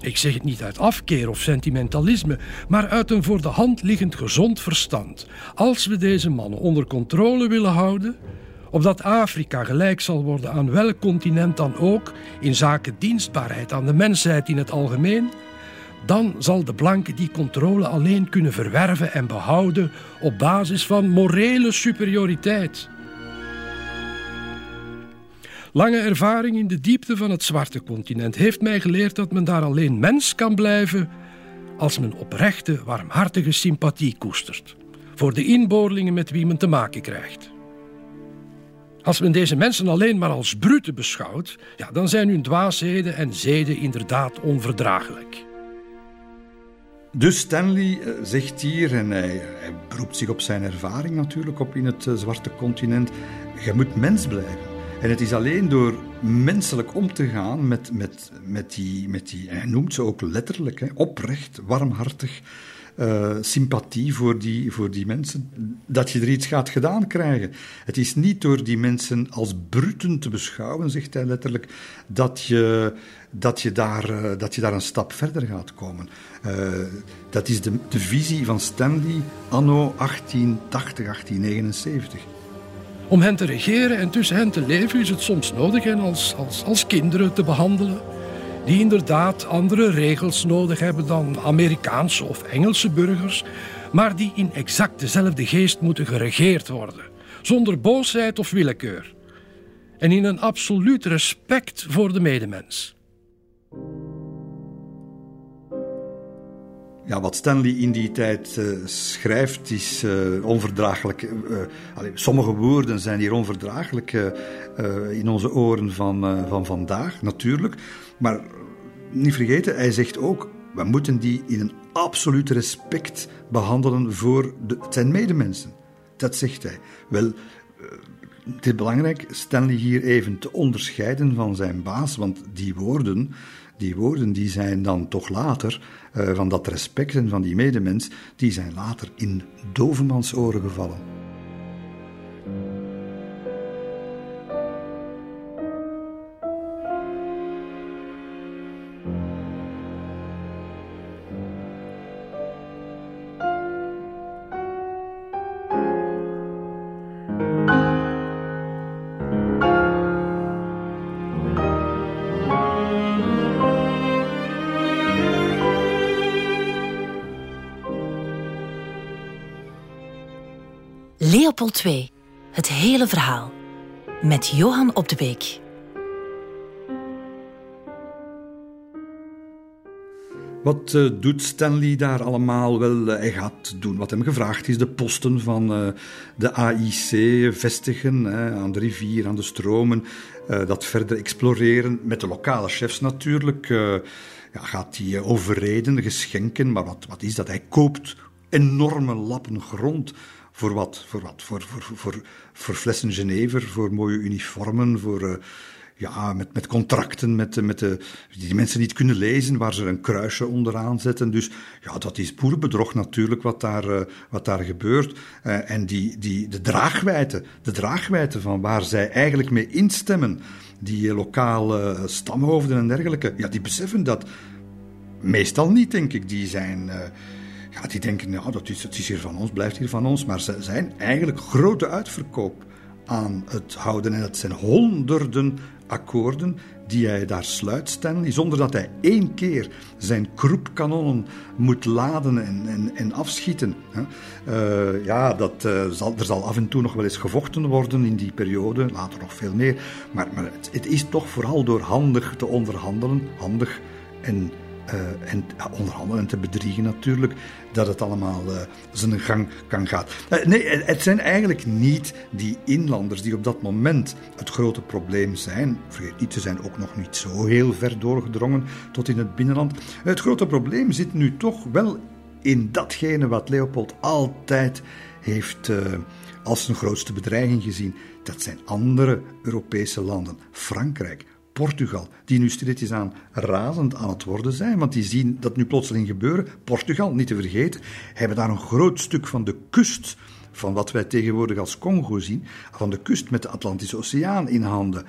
Ik zeg het niet uit afkeer of sentimentalisme, maar uit een voor de hand liggend gezond verstand. Als we deze mannen onder controle willen houden, opdat Afrika gelijk zal worden aan welk continent dan ook in zaken dienstbaarheid aan de mensheid in het algemeen, dan zal de blanke die controle alleen kunnen verwerven en behouden op basis van morele superioriteit. Lange ervaring in de diepte van het zwarte continent heeft mij geleerd dat men daar alleen mens kan blijven als men oprechte, warmhartige sympathie koestert voor de inboorlingen met wie men te maken krijgt. Als men deze mensen alleen maar als brute beschouwt, ja, dan zijn hun dwaasheden en zeden inderdaad onverdraaglijk. Dus Stanley eh, zegt hier, en hij, beroept zich op zijn ervaring natuurlijk op in het eh, zwarte continent, je moet mens blijven. En het is alleen door menselijk om te gaan met, met, met, die, met die, hij noemt ze ook letterlijk, hè, oprecht, warmhartig, uh, sympathie voor die, voor die mensen, dat je er iets gaat gedaan krijgen. Het is niet door die mensen als bruten te beschouwen, zegt hij letterlijk, dat je, dat je, daar, uh, dat je daar een stap verder gaat komen. Uh, dat is de, de visie van Stanley anno 1880, 1879. Om hen te regeren en tussen hen te leven is het soms nodig hen als, als, als kinderen te behandelen die inderdaad andere regels nodig hebben dan Amerikaanse of Engelse burgers, maar die in exact dezelfde geest moeten geregeerd worden, zonder boosheid of willekeur, en in een absoluut respect voor de medemens. Ja, wat Stanley in die tijd uh, schrijft is uh, onverdraaglijk. Allee, sommige woorden zijn hier onverdraaglijk in onze oren van, van vandaag, natuurlijk. Maar niet vergeten, hij zegt ook, we moeten die in een absoluut respect behandelen voor de, zijn medemensen. Dat zegt hij. Wel, eh, het is belangrijk Stanley hier even te onderscheiden van zijn baas, want die woorden, die woorden die zijn dan toch later, uh, van dat respect en van die medemens, die zijn later in Dovermans oren gevallen. Leopold 2. Het hele verhaal. Met Johan op de Beek. Wat uh, doet Stanley daar allemaal? Wel, uh, hij gaat doen wat hem gevraagd is: de posten van uh, de AIC vestigen aan de rivier, aan de stromen. dat verder exploreren met de lokale chefs natuurlijk. ja, gaat hij overreden, geschenken. Maar wat, wat is dat? Hij koopt enorme lappen grond voor wat? Voor wat? Voor, voor, voor, voor flessen Genever, voor mooie uniformen, voor... Uh, ja, met, met contracten met, met de, die mensen niet kunnen lezen, waar ze een kruisje onderaan zetten. Dus ja, dat is boerenbedrog natuurlijk wat daar, wat daar gebeurt. En die, die, de draagwijte, de draagwijte van waar zij eigenlijk mee instemmen, die lokale stamhoofden en dergelijke, ja, die beseffen dat meestal niet, denk ik. Die zijn ja, die denken, ja, dat is, het is hier van ons, blijft hier van ons. Maar ze zijn eigenlijk grote uitverkoop aan het houden. En het zijn honderden akkoorden die hij daar sluit, Stanley, zonder dat hij één keer zijn kroepkanonnen moet laden en, en, en afschieten. Uh, ja, dat, uh, zal, er zal af en toe nog wel eens gevochten worden in die periode, later nog veel meer. Maar, maar het, het is toch vooral door handig te onderhandelen, handig en uh, en onderhandelen en te bedriegen natuurlijk, dat het allemaal uh, zijn gang kan gaan. Uh, nee, het zijn eigenlijk niet die inlanders die op dat moment het grote probleem zijn. Vergeet niet, ze zijn ook nog niet zo heel ver doorgedrongen tot in het binnenland. Het grote probleem zit nu toch wel in datgene wat Leopold altijd heeft als zijn grootste bedreiging gezien. Dat zijn andere Europese landen. Frankrijk, Portugal, die nu stilletjes aan razend aan het worden zijn, want die zien dat nu plotseling gebeuren. Portugal, niet te vergeten, hebben daar een groot stuk van de kust van wat wij tegenwoordig als Congo zien, van de kust met de Atlantische Oceaan in handen.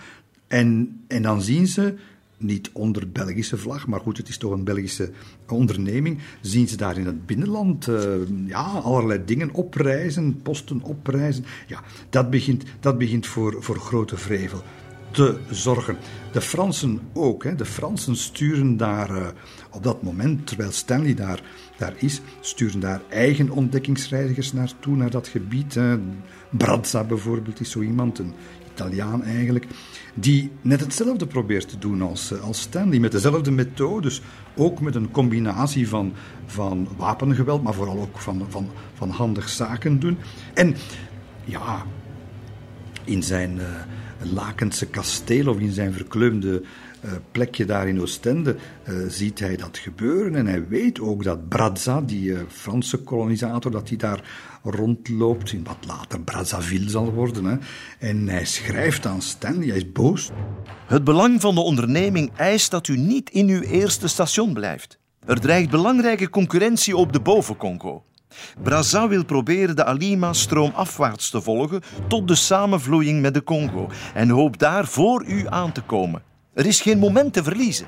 En, en dan zien ze, niet onder Belgische vlag, maar goed, het is toch een Belgische onderneming, zien ze daar in het binnenland uh, ja, allerlei dingen oprijzen, posten oprijzen. Ja, dat begint, dat begint voor, voor grote vrevel te zorgen. De Fransen ook. Hè. De Fransen sturen daar uh, op dat moment, terwijl Stanley daar, daar is, sturen daar eigen ontdekkingsreizigers naartoe, naar dat gebied. Hè. Brazza bijvoorbeeld is zo iemand, een Italiaan eigenlijk, die net hetzelfde probeert te doen als, eh, als Stanley, met dezelfde methodes, ook met een combinatie van, van wapengeweld, maar vooral ook van, van, van handig zaken doen. En ja, in zijn... Lakense kasteel of in zijn verkleumde uh, plekje daar in Oostende uh, ziet hij dat gebeuren. En hij weet ook dat Brazza, die uh, Franse kolonisator, dat hij daar rondloopt, in wat later Brazzaville zal worden. Hè. En hij schrijft aan Stanley, hij is boos. Het belang van de onderneming eist dat u niet in uw eerste station blijft. Er dreigt belangrijke concurrentie op de Boven-Congo. Brazza wil proberen de Alima stroomafwaarts te volgen tot de samenvloeiing met de Congo en hoopt daar voor u aan te komen. Er is geen moment te verliezen.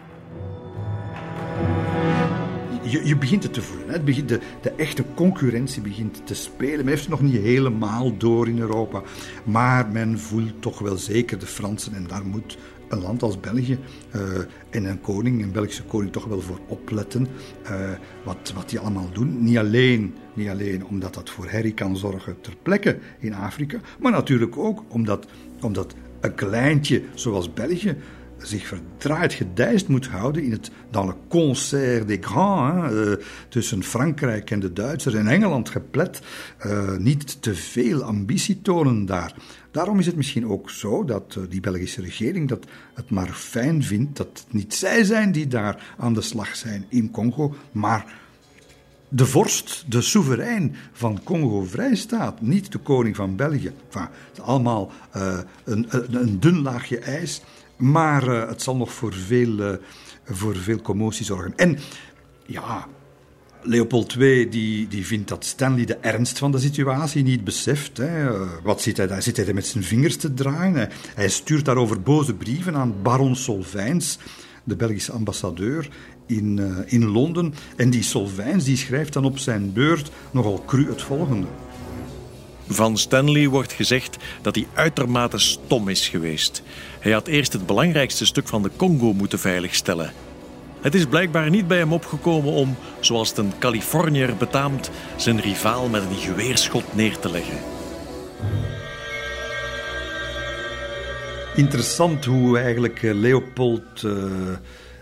Je, je begint het te voelen. Hè? Het de, de, echte concurrentie begint te spelen. Men heeft het nog niet helemaal door in Europa. Maar men voelt toch wel zeker de Fransen. En daar moet een land als België uh, en een koning, een Belgische koning, toch wel voor opletten uh, wat, wat die allemaal doen. Niet alleen, niet alleen omdat dat voor herrie kan zorgen ter plekke in Afrika, maar natuurlijk ook omdat, omdat een kleintje zoals België zich verdraaid gedijst moet houden in het dans le concert des grands, hè, uh, tussen Frankrijk en de Duitsers en Engeland geplet, uh, niet te veel ambitie tonen daar. Daarom is het misschien ook zo dat uh, die Belgische regering dat het maar fijn vindt dat het niet zij zijn die daar aan de slag zijn in Congo, maar de vorst, de soeverein van Congo-Vrijstaat, niet de koning van België. Enfin, allemaal uh, een, een, dun laagje ijs, maar uh, het zal nog voor veel, uh, voor veel commotie zorgen. En ja, Leopold II die, die vindt dat Stanley de ernst van de situatie niet beseft. Hè. Wat zit hij daar? Zit hij met zijn vingers te draaien? Hij stuurt daarover boze brieven aan baron Solvijns, de Belgische ambassadeur in, uh, in Londen. En die Solvijns die schrijft dan op zijn beurt nogal cru het volgende. Van Stanley wordt gezegd dat hij uitermate stom is geweest. Hij had eerst het belangrijkste stuk van de Congo moeten veiligstellen. Het is blijkbaar niet bij hem opgekomen om, zoals het een Californiër betaamt, zijn rivaal met een geweerschot neer te leggen. Interessant hoe eigenlijk eh, Leopold uh,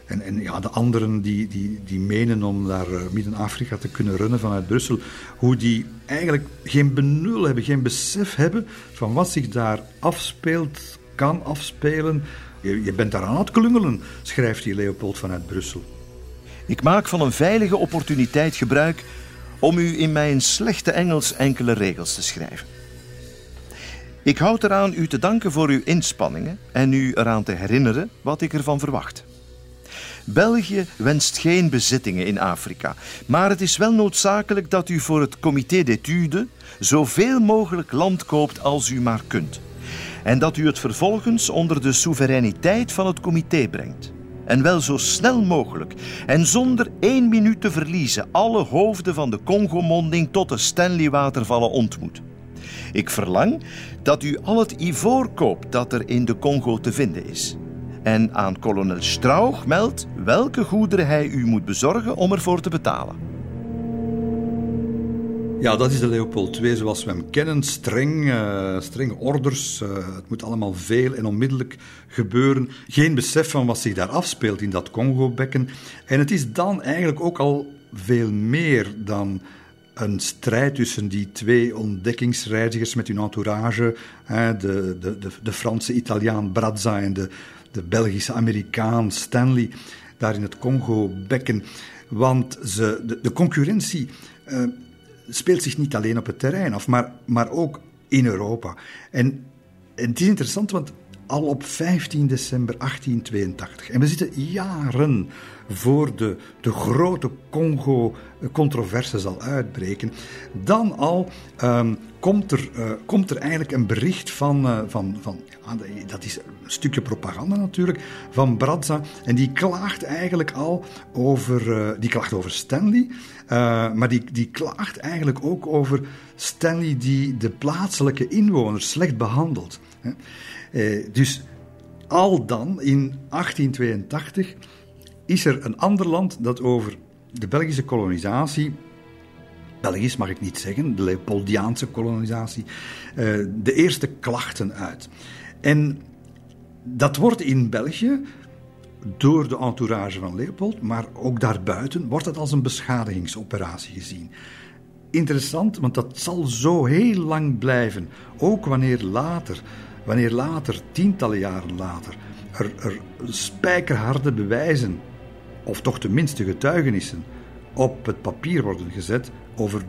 en, en ja, de anderen die, die, die menen om naar uh, Midden-Afrika te kunnen runnen vanuit Brussel, hoe die eigenlijk geen benul hebben, geen besef hebben van wat zich daar afspeelt, kan afspelen je, bent daar aan het klungelen, schrijft hier Leopold vanuit Brussel. Ik maak van een veilige opportuniteit gebruik om u in mijn slechte Engels enkele regels te schrijven. Ik houd eraan u te danken voor uw inspanningen en u eraan te herinneren wat ik ervan verwacht. België wenst geen bezittingen in Afrika, maar het is wel noodzakelijk dat u voor het comité d'études zoveel mogelijk land koopt als u maar kunt en dat u het vervolgens onder de soevereiniteit van het comité brengt. En wel zo snel mogelijk en zonder één minuut te verliezen alle hoofden van de Congo-monding tot de Stanley-watervallen ontmoet. Ik verlang dat u al het ivoor koopt dat er in de Congo te vinden is. En aan kolonel Strauch meldt welke goederen hij u moet bezorgen om ervoor te betalen. Ja, dat is de Leopold II zoals we hem kennen. Streng, uh, strenge orders. Uh, het moet allemaal veel en onmiddellijk gebeuren. Geen besef van wat zich daar afspeelt in dat Congo-bekken. En het is dan eigenlijk ook al veel meer dan een strijd tussen die twee ontdekkingsreizigers met hun entourage. De, de, de, Franse Italiaan Brazza en de, de Belgische Amerikaan Stanley. Daar in het Congo-bekken. Want ze, de, de concurrentie. Uh, speelt zich niet alleen op het terrein af, maar, maar ook in Europa. En, en het is interessant, want al op 15 december 1882, en we zitten jaren voor de, de grote Congo-controverse zal uitbreken, dan al um, komt, er, uh, komt er eigenlijk een bericht van, uh, van, van dat is een stukje propaganda natuurlijk, van Bradza. En die klaagt eigenlijk al over, uh, die klaagt over Stanley, maar die, die klaagt eigenlijk ook over Stanley die de plaatselijke inwoners slecht behandelt. dus al dan in 1882 is er een ander land dat over de Belgische kolonisatie, Belgisch mag ik niet zeggen, de Leopoldiaanse kolonisatie, eh, de eerste klachten uit. En dat wordt in België door de entourage van Leopold, maar ook daarbuiten, wordt het als een beschadigingsoperatie gezien. Interessant, want dat zal zo heel lang blijven. Ook wanneer later, wanneer later, tientallen jaren later, er, er spijkerharde bewijzen of toch tenminste getuigenissen, op het papier worden gezet over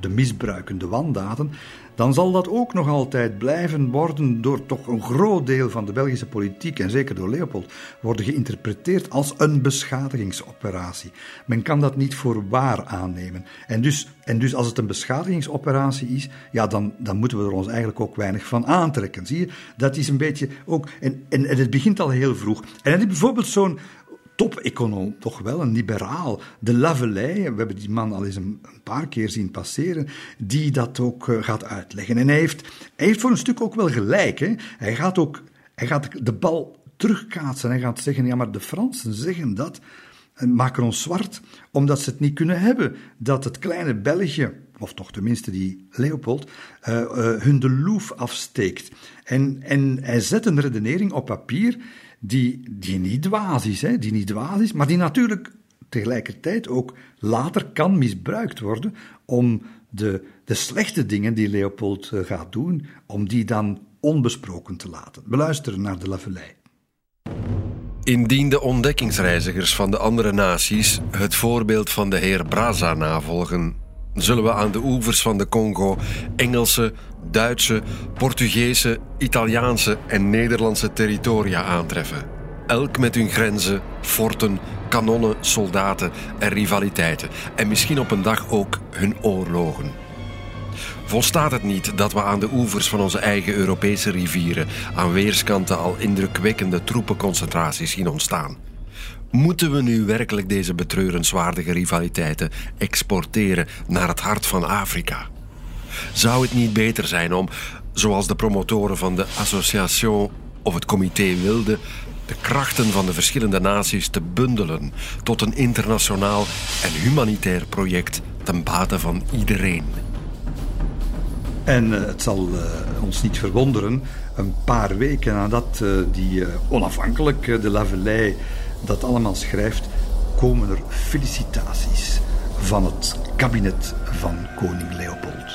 de misbruikende wandaden, dan zal dat ook nog altijd blijven worden door toch een groot deel van de Belgische politiek, en zeker door Leopold, worden geïnterpreteerd als een beschadigingsoperatie. Men kan dat niet voor waar aannemen. En dus, en dus als het een beschadigingsoperatie is, ja, dan, dan moeten we er ons eigenlijk ook weinig van aantrekken. Zie je, dat is een beetje ook, en, en, en het begint al heel vroeg. En bijvoorbeeld zo'n top-econoom, toch wel een liberaal, de Lavelay, we hebben die man al eens een, paar keer zien passeren, die dat ook uh, gaat uitleggen. En hij heeft, hij heeft voor een stuk ook wel gelijk. Hè? Hij gaat ook hij gaat de bal terugkaatsen. Hij gaat zeggen, ja maar de Fransen zeggen dat en maken ons zwart, omdat ze het niet kunnen hebben dat het kleine België, of toch tenminste die Leopold, uh, uh, hun de loef afsteekt. En, en hij zet een redenering op papier die, die niet dwaas is, hè, die niet dwaas is, maar die natuurlijk tegelijkertijd ook later kan misbruikt worden om de, de slechte dingen die Leopold eh, gaat doen, om die dan onbesproken te laten. We luisteren naar de Lavelay. Indien de ontdekkingsreizigers van de andere naties het voorbeeld van de heer Braza navolgen, zullen we aan de oevers van de Congo Engelse, Duitse, Portugese, Italiaanse en Nederlandse territoria aantreffen. Elk met hun grenzen, forten, kanonnen, soldaten en rivaliteiten. En misschien op een dag ook hun oorlogen. Volstaat het niet dat we aan de oevers van onze eigen Europese rivieren aan weerskanten al indrukwekkende troepenconcentraties zien ontstaan? Moeten we nu werkelijk deze betreurenswaardige rivaliteiten exporteren naar het hart van Afrika? Zou het niet beter zijn om, zoals de promotoren van de Association of het comité wilden, de krachten van de verschillende naties te bundelen tot een internationaal en humanitair project ten bate van iedereen? En uh, het zal uh, ons niet verwonderen, een paar weken nadat uh, die onafhankelijk de Lavelay dat allemaal schrijft, komen er felicitaties van het kabinet van koning Leopold.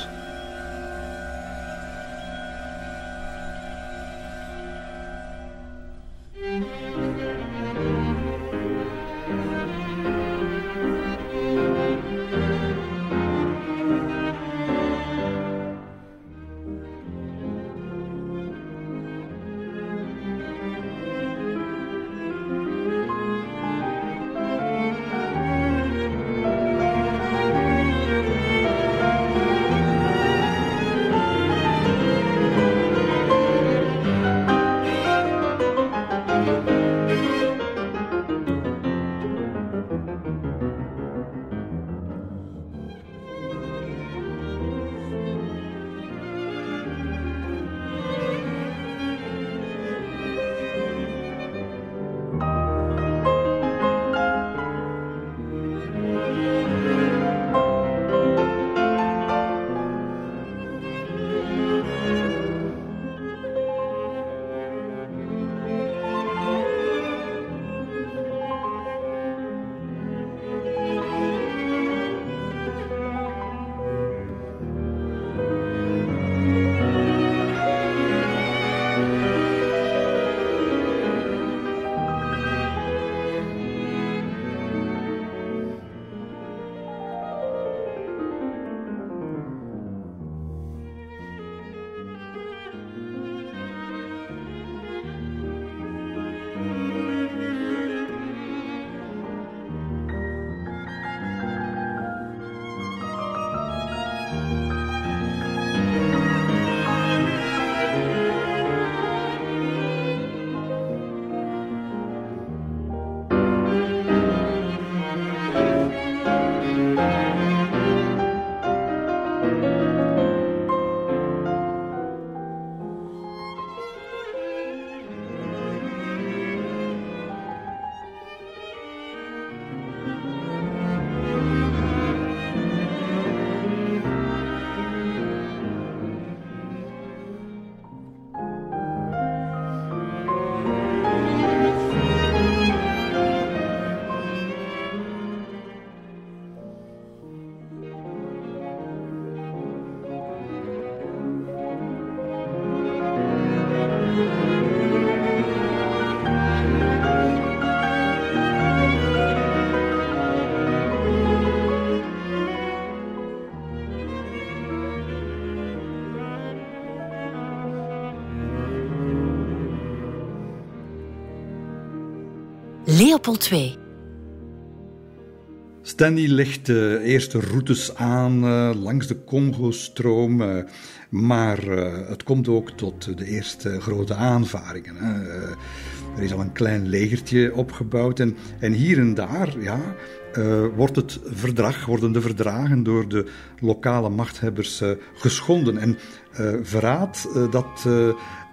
Leopold II. Stanley legt de eerste routes aan uh, langs de Congo-stroom, uh, maar uh, het komt ook tot de eerste grote aanvaringen. er is al een klein legertje opgebouwd en, en hier en daar ja, wordt het verdrag, worden de verdragen door de lokale machthebbers geschonden. En verraad, dat,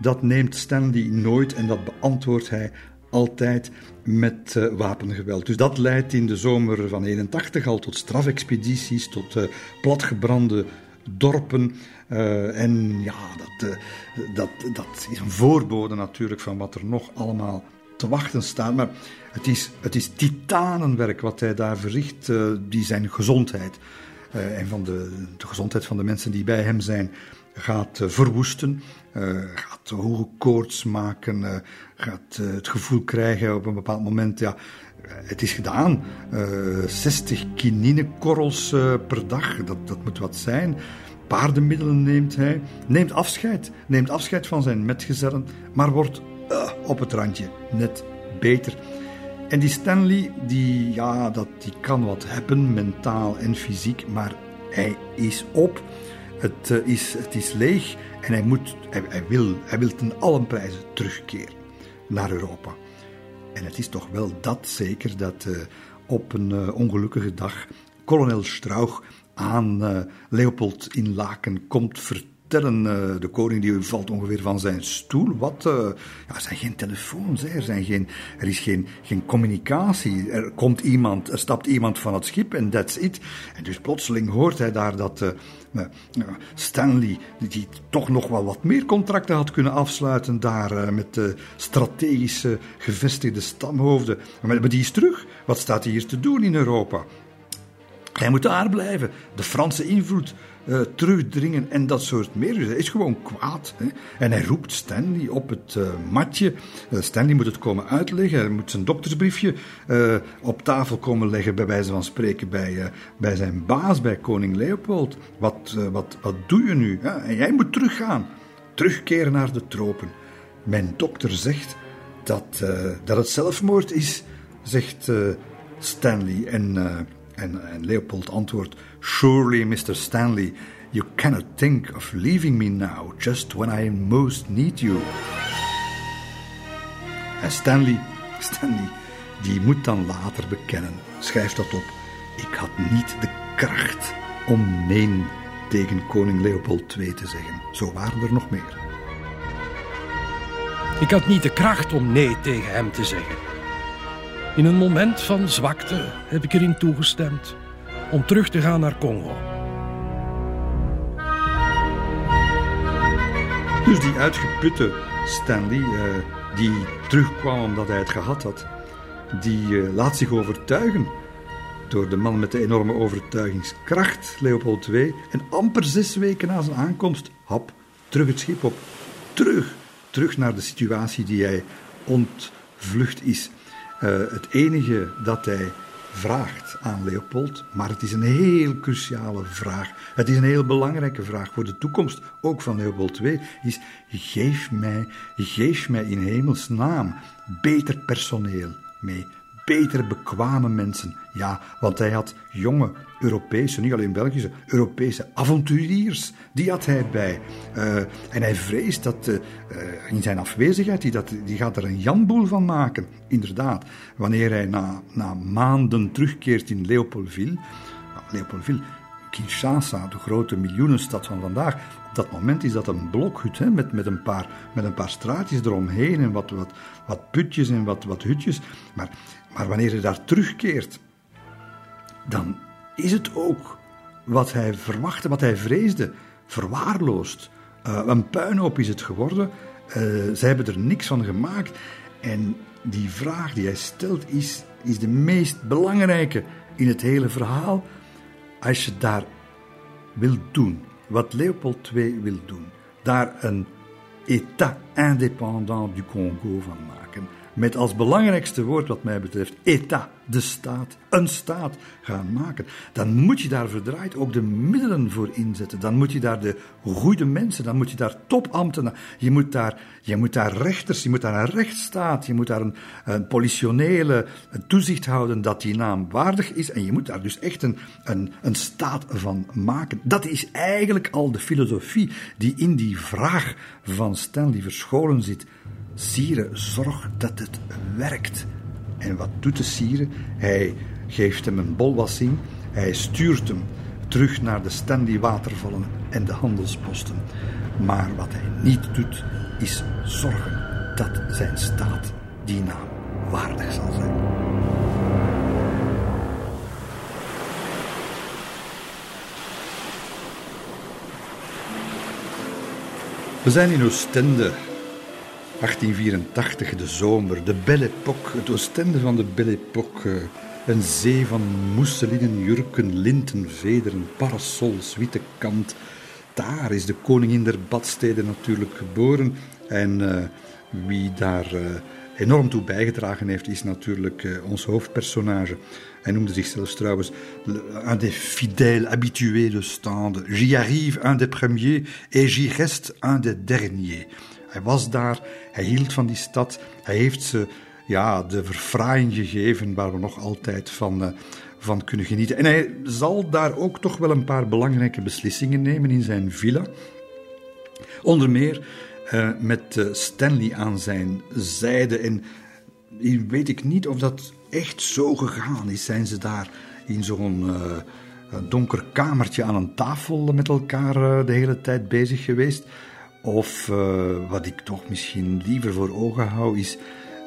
dat neemt Stanley nooit en dat beantwoordt hij altijd met uh, wapengeweld. Dus dat leidt in de zomer van 81 al tot strafexpedities, tot uh, platgebrande dorpen. Uh, en ja, dat, dat, dat is een voorbode natuurlijk van wat er nog allemaal te wachten staat. Maar het is, het is titanenwerk wat hij daar verricht, die zijn gezondheid en van de, de gezondheid van de mensen die bij hem zijn gaat verwoesten, gaat hoge koorts maken, gaat het gevoel krijgen op een bepaald moment, ja, het is gedaan. 60 kininekorrels per dag, dat, dat moet wat zijn. Paardenmiddelen neemt hij, neemt afscheid, neemt afscheid van zijn metgezellen, maar wordt op het randje net beter. En die Stanley, die, ja, dat, die kan wat hebben, mentaal en fysiek, maar hij is op. Het, is, het is leeg en hij, wil, wil ten allen prijzen terugkeren naar Europa. En het is toch wel dat zeker dat uh, op een ongelukkige dag kolonel Strauch aan Leopold in Laken komt vertellen. De koning die valt ongeveer van zijn stoel. Wat? Ja, er zijn geen telefoons. Er, zijn geen, er is geen, geen communicatie. Er komt iemand, er stapt iemand van het schip en that's it. En dus plotseling hoort hij daar dat Stanley, die toch nog wel wat meer contracten had kunnen afsluiten daar met de strategische gevestigde stamhoofden. Maar die is terug. Wat staat hij hier te doen in Europa? Hij moet daar blijven. De Franse invloed uh, terugdringen en dat soort meer. Dus hij is gewoon kwaad. Hè? En hij roept Stanley op het uh, matje. Uh, Stanley moet het komen uitleggen. Hij moet zijn doktersbriefje op tafel komen leggen, bij wijze van spreken, bij, bij zijn baas, bij koning Leopold. Wat, wat, wat doe je nu? En jij moet teruggaan. Terugkeren naar de tropen. Mijn dokter zegt dat, dat het zelfmoord is, zegt Stanley. En en, en Leopold antwoordt: Surely, Mr. Stanley, you cannot think of leaving me now, just when I most need you. En Stanley, Stanley, die moet dan later bekennen, schrijf dat op. Ik had niet de kracht om nee tegen koning Leopold II te zeggen. Zo waren er nog meer. Ik had niet de kracht om nee tegen hem te zeggen. In een moment van zwakte heb ik erin toegestemd om terug te gaan naar Congo. Dus die uitgeputte Stanley, uh, die terugkwam omdat hij het gehad had, die uh, laat zich overtuigen door de man met de enorme overtuigingskracht, Leopold II. En amper zes weken na zijn aankomst, hap, terug het schip op. Terug, terug naar de situatie die hij ontvlucht is. Uh, het enige dat hij vraagt aan Leopold, maar het is een heel cruciale vraag. Het is een heel belangrijke vraag voor de toekomst, ook van Leopold II, is geef mij, geef mij in hemelsnaam beter personeel mee betere, bekwame mensen. Ja, want hij had jonge Europese, niet alleen Belgische, Europese avonturiers. Die had hij bij. Uh, en hij vreest dat uh, in zijn afwezigheid, die, dat, die gaat er een janboel van maken. Inderdaad, wanneer hij na, na maanden terugkeert in Leopoldville. Nou, Leopoldville, Kinshasa, de grote miljoenenstad van vandaag. Op dat moment is dat een blokhut hè, met, met, een paar, met een paar straatjes eromheen en wat, wat, wat putjes en wat, wat hutjes. Maar maar wanneer hij daar terugkeert, dan is het ook wat hij verwachtte, wat hij vreesde, verwaarloosd. Uh, een puinhoop is het geworden. Uh, zij hebben er niks van gemaakt. En die vraag die hij stelt is, is de meest belangrijke in het hele verhaal. Als je daar wil doen, wat Leopold II wil doen, daar een État indépendant du Congo van maken met als belangrijkste woord wat mij betreft, état, de staat, een staat gaan maken, dan moet je daar verdraaid ook de middelen voor inzetten. Dan moet je daar de goede mensen, dan moet je daar topambtenaren, je moet daar, je moet daar rechters, je moet daar een rechtsstaat, je moet daar een, een politionele toezicht houden dat die naam waardig is en je moet daar dus echt een, een, een staat van maken. Dat is eigenlijk al de filosofie die in die vraag van Stanley verscholen zit. Sire, zorg dat het werkt. En wat doet de Sire? Hij geeft hem een bolwassing, hij stuurt hem terug naar de Stanley watervallen en de handelsposten. Maar wat hij niet doet, is zorgen dat zijn staat die naam waardig zal zijn. We zijn in Oostende, 1884, de zomer, de Belle Époque, het Oostende van de Belle Époque. Een zee van mousselinen, jurken, linten, vederen, parasols, witte kant. Daar is de koningin der badsteden natuurlijk geboren. En uh, wie daar uh, enorm toe bijgedragen heeft, is natuurlijk uh, ons hoofdpersonage. Hij noemde zichzelf trouwens un des fidèles habitués de Stande. J'y arrive, un des premiers, et j'y reste, un des derniers. Hij was daar, hij hield van die stad, hij heeft ze ja, de verfraaiing gegeven waar we nog altijd van, uh, van kunnen genieten. En hij zal daar ook toch wel een paar belangrijke beslissingen nemen in zijn villa. Onder meer uh, met uh, Stanley aan zijn zijde. En weet ik niet of dat echt zo gegaan is. Zijn ze daar in zo'n donker kamertje aan een tafel met elkaar de hele tijd bezig geweest? Of wat ik toch misschien liever voor ogen hou, is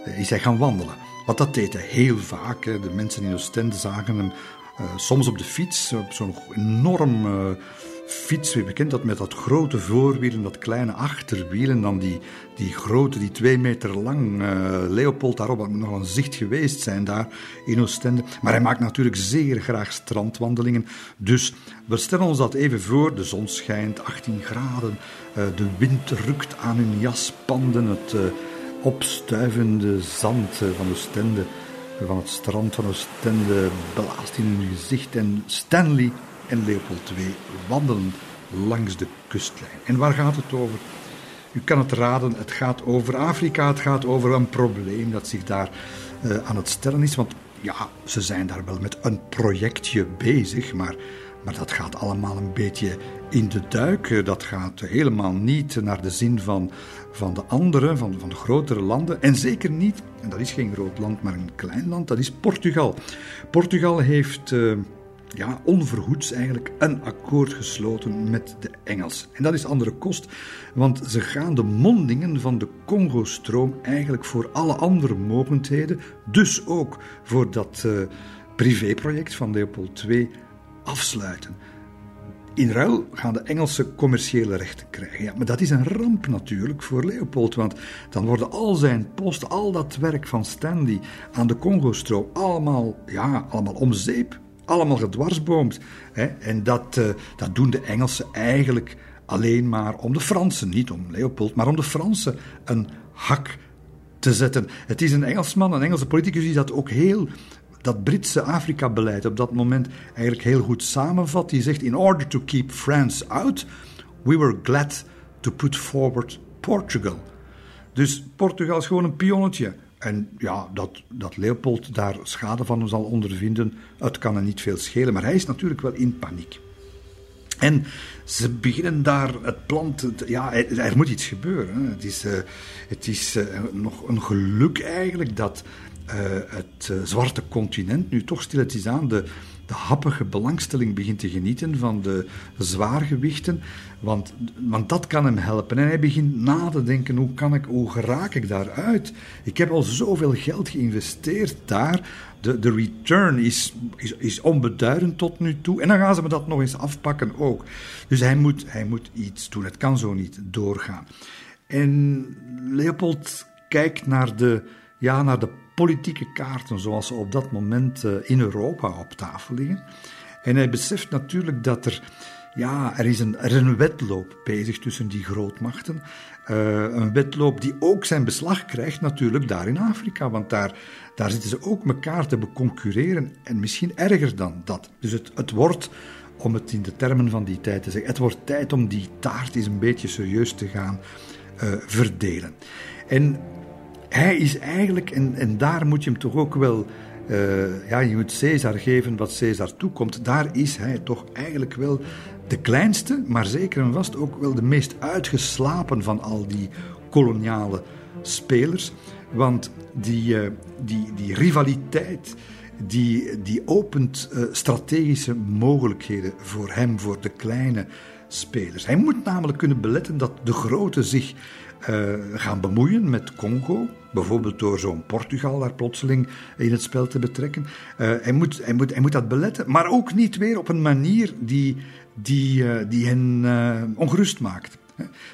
eh, is hij gaan wandelen. Want dat deed hij heel vaak. De mensen in Oostende zagen hem uh, soms op de fiets, op zo'n enorm uh, fiets. We kent dat met dat grote voorwiel en dat kleine achterwiel. En dan die, die grote, die twee meter lang uh, Leopold daarop. Dat moet nog een zicht geweest zijn daar in Oostende. Maar hij maakt natuurlijk zeer graag strandwandelingen. Dus we stellen ons dat even voor. De zon schijnt, 18 graden. de wind rukt aan hun jaspanden. Het opstuivende zand van Oostende, van het strand van Oostende, blaast in hun gezicht. En Stanley en Leopold II wandelen langs de kustlijn. En waar gaat het over? U kan het raden, het gaat over Afrika, het gaat over een probleem dat zich daar uh, aan het stellen is. Want ja, ze zijn daar wel met een projectje bezig, maar maar dat gaat allemaal een beetje in de duik. Dat gaat helemaal niet naar de zin van, van de andere, van, van de grotere landen. En zeker niet, en dat is geen groot land, maar een klein land, dat is Portugal. Portugal heeft uh, ja, onverhoeds eigenlijk een akkoord gesloten met de Engelsen. En dat is andere kost, want ze gaan de mondingen van de Congo-stroom eigenlijk voor alle andere mogendheden, dus ook voor dat uh, privéproject van Leopold II afsluiten. In ruil gaan de Engelsen commerciële rechten krijgen. Ja, maar dat is een ramp natuurlijk voor Leopold, want dan worden al zijn posten, al dat werk van Stanley aan de Congo-stroom, allemaal, ja, allemaal om zeep, allemaal gedwarsboomd. Hè? En dat, uh, dat doen de Engelsen eigenlijk alleen maar om de Fransen, niet om Leopold, maar om de Fransen een hak te zetten. Het is een Engelsman, een Engelse politicus, die dat ook heel dat Britse Afrika-beleid op dat moment eigenlijk heel goed samenvat. Die zegt: In order to keep France out, we were glad to put forward Portugal. Dus Portugal is gewoon een pionnetje. En ja, dat, dat Leopold daar schade van zal ondervinden, het kan hem niet veel schelen. Maar hij is natuurlijk wel in paniek. En ze beginnen daar het plan te. Ja, er, moet iets gebeuren. Het is, uh, het is uh, nog een geluk eigenlijk dat uh, het zwarte continent nu toch stilletjes aan de, de happige belangstelling begint te genieten van de zwaargewichten. Want, want dat kan hem helpen. En hij begint na te denken: hoe, kan ik, hoe geraak ik daaruit? Ik heb al zoveel geld geïnvesteerd daar. De, de return is, is, is onbeduidend tot nu toe. En dan gaan ze me dat nog eens afpakken ook. Dus hij moet, hij moet iets doen. Het kan zo niet doorgaan. En Leopold kijkt naar de, ja, naar de politieke kaarten zoals ze op dat moment eh, in Europa op tafel liggen. En hij beseft natuurlijk dat er, ja, er is een, er is een wedloop bezig tussen die grootmachten. Uh, een wedloop die ook zijn beslag krijgt natuurlijk daar in Afrika, want daar, daar zitten ze ook elkaar te beconcurreren en misschien erger dan dat. Dus het, het wordt, om het in de termen van die tijd te zeggen, het wordt tijd om die taart eens een beetje serieus te gaan uh, verdelen. En hij is eigenlijk, en, en daar moet je hem toch ook wel, uh, ja, je moet Caesar geven wat Caesar toekomt. Daar is hij toch eigenlijk wel de kleinste, maar zeker en vast ook wel de meest uitgeslapen van al die koloniale spelers. Want die, uh, die, die rivaliteit, die, die opent uh, strategische mogelijkheden voor hem, voor de kleine spelers. Hij moet namelijk kunnen beletten dat de grote zich uh, gaan bemoeien met Congo. Bijvoorbeeld door zo'n Portugal daar plotseling in het spel te betrekken. Hij, moet, hij, moet, hij moet dat beletten, maar ook niet weer op een manier die, die, uh, die hen ongerust maakt.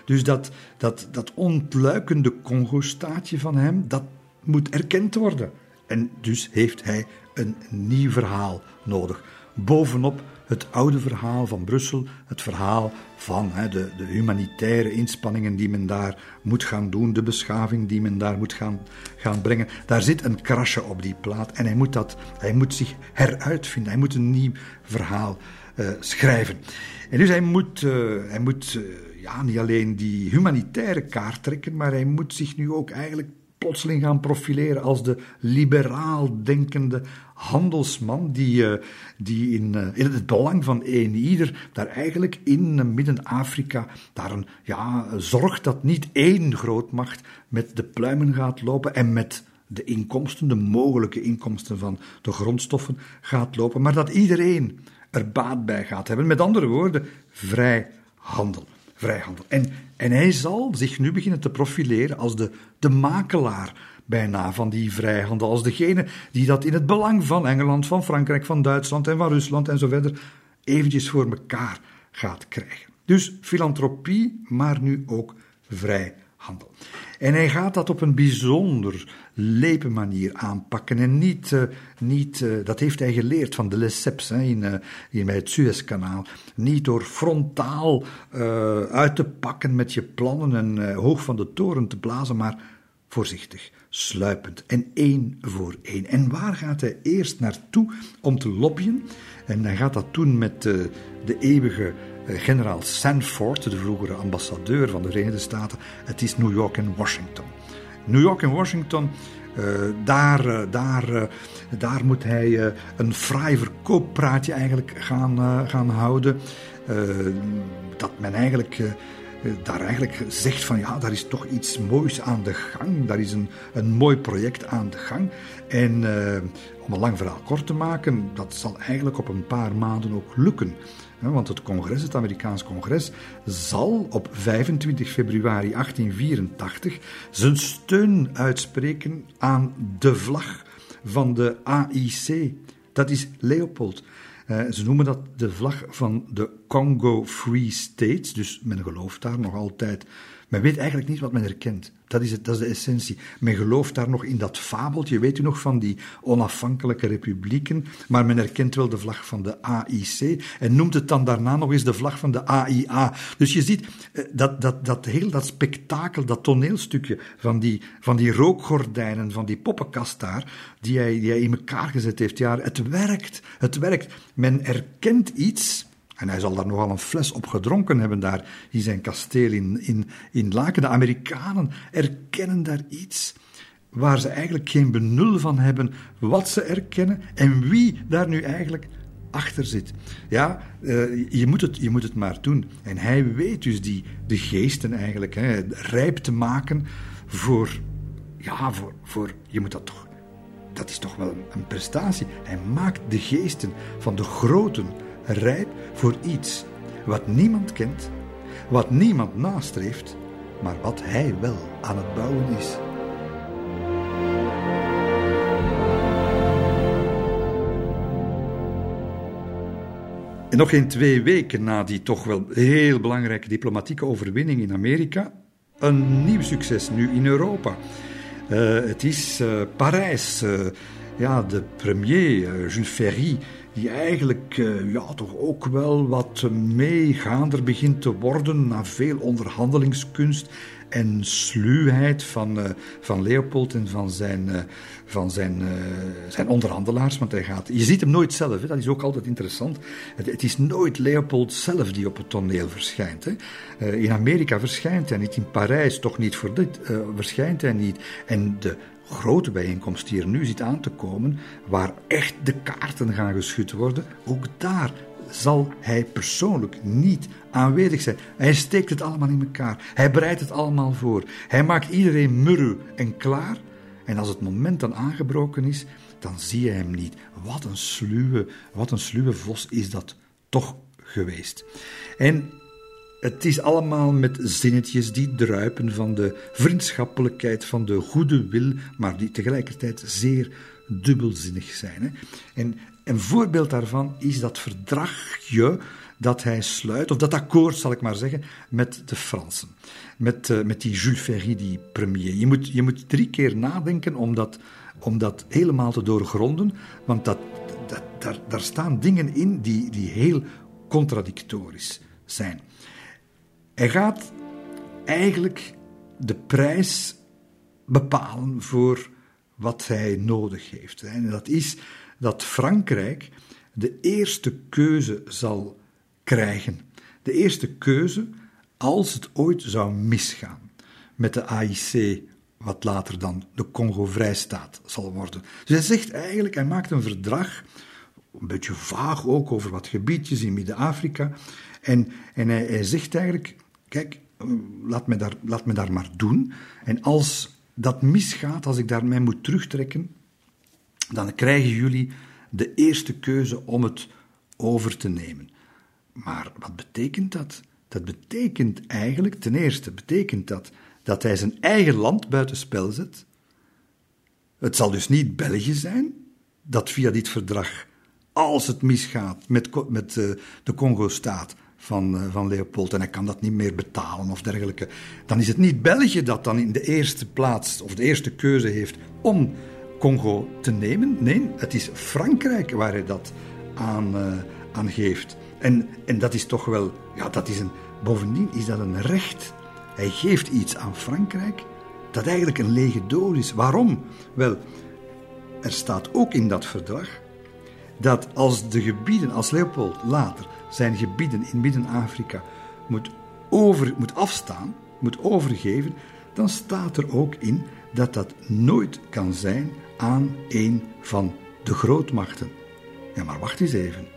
Dus dat, dat, dat ontluikende Congo-staatje van hem, dat moet erkend worden. En dus heeft hij een nieuw verhaal nodig. Bovenop het oude verhaal van Brussel, het verhaal van de, de, humanitaire inspanningen die men daar moet gaan doen, de beschaving die men daar moet gaan, gaan brengen. Daar zit een krasje op die plaat en hij moet, dat, hij moet zich heruitvinden, hij moet een nieuw verhaal schrijven. En dus hij moet, uh, hij moet uh, ja, niet alleen die humanitaire kaart trekken, maar hij moet zich nu ook eigenlijk plotseling gaan profileren als de liberaal denkende handelsman die, die in, in het belang van een ieder daar eigenlijk in Midden-Afrika daar een, ja, zorgt dat niet één grootmacht met de pluimen gaat lopen en met de inkomsten, de mogelijke inkomsten van de grondstoffen gaat lopen, maar dat iedereen er baat bij gaat hebben. Met andere woorden, vrij handel. Vrijhandel. En, en hij zal zich nu beginnen te profileren als de, de makelaar bijna van die vrijhandel. Als degene die dat in het belang van Engeland, van Frankrijk, van Duitsland en van Rusland en zo verder eventjes voor elkaar gaat krijgen. Dus filantropie, maar nu ook vrijhandel. En hij gaat dat op een bijzonder lepe manier aanpakken. En niet, uh, niet uh, dat heeft hij geleerd van de Lesseps hè, in, uh, in, bij het Suezkanaal. Niet door frontaal uit te pakken met je plannen en hoog van de toren te blazen, maar voorzichtig, sluipend en één voor één. En waar gaat hij eerst naartoe om te lobbyen? En hij gaat dat doen met de eeuwige generaal Sanford, de vroegere ambassadeur van de Verenigde Staten. Het is New York en Washington. New York en Washington, uh, daar, uh, daar, uh, daar moet hij een fraai verkooppraatje eigenlijk gaan, gaan houden. dat men eigenlijk daar eigenlijk zegt van ja, daar is toch iets moois aan de gang. Daar is een, een mooi project aan de gang. En om een lang verhaal kort te maken, dat zal eigenlijk op een paar maanden ook lukken. Want het congres, het Amerikaans congres, zal op 25 februari 1884 zijn steun uitspreken aan de vlag van de AIC. Dat is Leopold. Uh, ze noemen dat de vlag van de Congo Free States. Dus men gelooft daar nog altijd. Men weet eigenlijk niet wat men herkent. Dat is, het, dat is de essentie. Men gelooft daar nog in dat fabeltje, weet u nog, van die onafhankelijke republieken. Maar men herkent wel de vlag van de AIC en noemt het dan daarna nog eens de vlag van de AIA. Dus je ziet eh, dat, dat, dat heel dat spektakel, dat toneelstukje van die, van die rookgordijnen, van die poppenkast daar, die hij, die in elkaar gezet heeft. Ja, het werkt. Het werkt. Men herkent iets en hij zal daar nogal een fles op gedronken hebben daar in zijn kasteel in, in, in Laken. De Amerikanen erkennen daar iets waar ze eigenlijk geen benul van hebben wat ze erkennen en wie daar nu eigenlijk achter zit. Ja, uh, je, moet het, je moet het maar doen. En hij weet dus die, de geesten eigenlijk hè, rijp te maken voor, ja, voor, voor, je moet dat toch, dat is toch wel een prestatie. Hij maakt de geesten van de groten rijp voor iets wat niemand kent, wat niemand nastreeft, maar wat hij wel aan het bouwen is. En nog geen twee weken na die toch wel heel belangrijke diplomatieke overwinning in Amerika, een nieuw succes nu in Europa. Uh, het is uh, Parijs. Uh, ja, de premier, Jules Ferry, die eigenlijk uh, ja, toch ook wel wat meegaander begint te worden na veel onderhandelingskunst en sluwheid van, uh, van Leopold en van zijn, van zijn, zijn onderhandelaars. Want hij gaat, je ziet hem nooit zelf, hè? dat is ook altijd interessant. Het, het, is nooit Leopold zelf die op het toneel verschijnt. Hè? in Amerika verschijnt hij niet, in Parijs toch niet voor dit verschijnt hij niet. En de grote bijeenkomst die er nu zit aan te komen, waar echt de kaarten gaan geschud worden, ook daar zal hij persoonlijk niet aanwezig zijn. Hij steekt het allemaal in elkaar. Hij bereidt het allemaal voor. Hij maakt iedereen murru en klaar. En als het moment dan aangebroken is, dan zie je hem niet. Wat een sluwe, wat een sluwe vos is dat toch geweest. En het is allemaal met zinnetjes die druipen van de vriendschappelijkheid, van de goede wil, maar die tegelijkertijd zeer dubbelzinnig zijn. Hè. En een voorbeeld daarvan is dat verdragje dat hij sluit, of dat akkoord zal ik maar zeggen, met de Fransen. Met, uh, met die Jules Ferry, die premier. Je moet, je moet drie keer nadenken om dat om dat helemaal te doorgronden, want dat, dat, daar, daar staan dingen in die, die heel contradictorisch zijn. Hij gaat eigenlijk de prijs bepalen voor wat hij nodig heeft. En dat is dat Frankrijk de eerste keuze zal krijgen. De eerste keuze als het ooit zou misgaan met de AIC, wat later dan de Congo-vrijstaat zal worden. Dus hij zegt eigenlijk, hij maakt een verdrag, een beetje vaag ook over wat gebiedjes in Midden-Afrika. En, en hij, hij zegt eigenlijk, kijk, laat me, daar, laat me daar maar doen. En als dat misgaat, als ik daarmee moet terugtrekken, dan krijgen jullie de eerste keuze om het over te nemen. Maar wat betekent dat? Dat betekent eigenlijk, ten eerste, betekent dat dat hij zijn eigen land buitenspel zet. Het zal dus niet België zijn dat via dit verdrag, als het misgaat met, met uh, de Congo-staat van, uh, van Leopold en hij kan dat niet meer betalen of dergelijke, dan is het niet België dat dan in de eerste plaats of de eerste keuze heeft om Congo te nemen. Nee, het is Frankrijk waar hij dat aan, uh, aan geeft. En, en dat is toch wel, ja, dat is een, bovendien is dat een recht. Hij geeft iets aan Frankrijk dat eigenlijk een lege doos is. Waarom? Wel, er staat ook in dat verdrag dat als de gebieden, als Leopold later zijn gebieden in Midden-Afrika moet, over, moet afstaan, moet overgeven, dan staat er ook in dat dat nooit kan zijn aan een van de grootmachten. Ja, maar wacht eens even.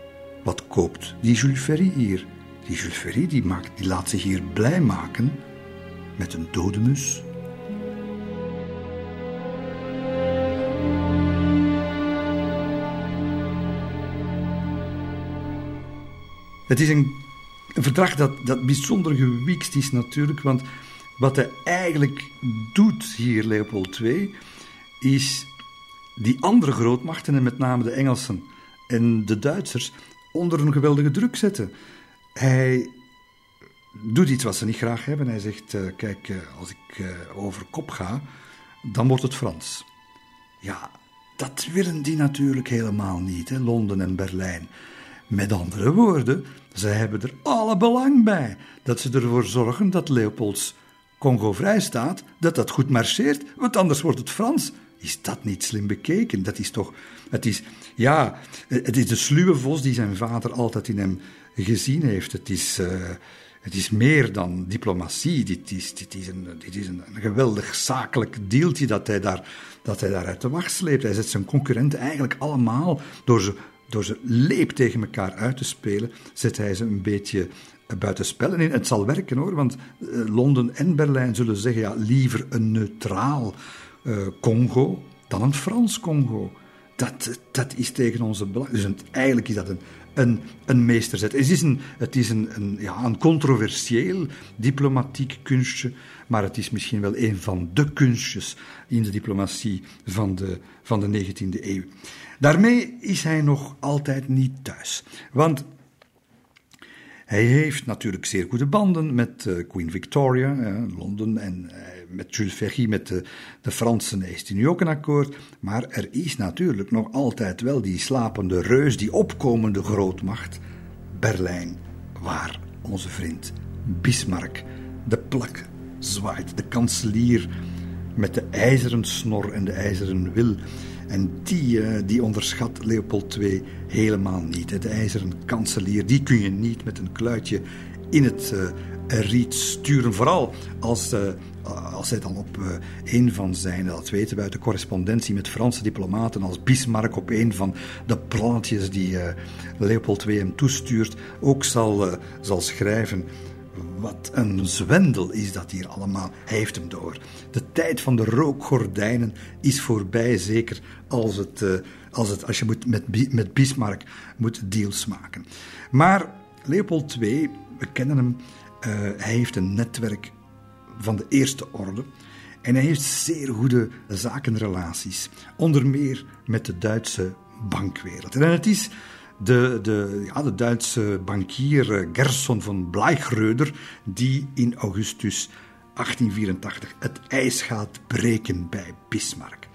Wat koopt die Jules Ferry hier? Die Jules Ferry die, die laat zich hier blij maken met een dode mus. Het is een, een verdrag dat, dat bijzonder gewiekst is natuurlijk, want wat hij eigenlijk doet hier, Leopold II, is die andere grootmachten, en met name de Engelsen en de Duitsers, onder een geweldige druk zetten. Hij doet iets wat ze niet graag hebben. Hij zegt: uh, Kijk, uh, als ik uh, over kop ga, dan wordt het Frans. Ja, dat willen die natuurlijk helemaal niet, hè, Londen en Berlijn. Met andere woorden, ze hebben er alle belang bij dat ze ervoor zorgen dat Leopolds Congo vrij staat, dat dat goed marcheert, want anders wordt het Frans. Is dat niet slim bekeken? Dat is toch. Het is, ja, het is de sluwe vos die zijn vader altijd in hem gezien heeft. Het is. Uh, het is meer dan diplomatie. Dit is, dit is, een, dit is een, een geweldig zakelijk deeltje dat hij, daar, dat hij daar uit de wacht sleept. Hij zet zijn concurrenten eigenlijk allemaal, door ze, door ze leep tegen elkaar uit te spelen, zet hij ze een beetje buitenspel. En het zal werken hoor, want uh, Londen en Berlijn zullen zeggen: ja, liever een neutraal uh, Congo dan een Frans Congo. Dat, dat is tegen onze belang. Dus eigenlijk is dat een, een, een meesterzet. Het is, een, het is een, een, ja, een controversieel diplomatiek kunstje, maar het is misschien wel een van de kunstjes in de diplomatie van de, van de 19e eeuw. Daarmee is hij nog altijd niet thuis. Want hij heeft natuurlijk zeer goede banden met uh, Queen Victoria, Londen, en uh, met Jules Ferry, met de, de Fransen is hij nu ook een akkoord. Maar er is natuurlijk nog altijd wel die slapende reus, die opkomende grootmacht, Berlijn, waar onze vriend Bismarck de plak zwaait, de kanselier met de ijzeren snor en de ijzeren wil. En die, uh, die onderschat Leopold II helemaal niet. De ijzeren kanselier, die kun je niet met een kluitje in het uh, riet sturen. Vooral als, uh, als hij dan op een van zijn, dat weten we uit de correspondentie met Franse diplomaten, als Bismarck op een van de plannetjes die Leopold II hem toestuurt, ook zal, zal schrijven wat een zwendel is dat hier allemaal. Hij heeft hem door. De tijd van de rookgordijnen is voorbij, zeker als, het, uh, als, het, als je moet met, met Bismarck moet deals maken. Maar Leopold II, we kennen hem, uh, hij heeft een netwerk van de eerste orde. En hij heeft zeer goede zakenrelaties, onder meer met de Duitse bankwereld. En het is de, de, ja, de Duitse bankier eh, Gerson von Bleichröder, die in augustus 1884 het ijs gaat breken bij Bismarck.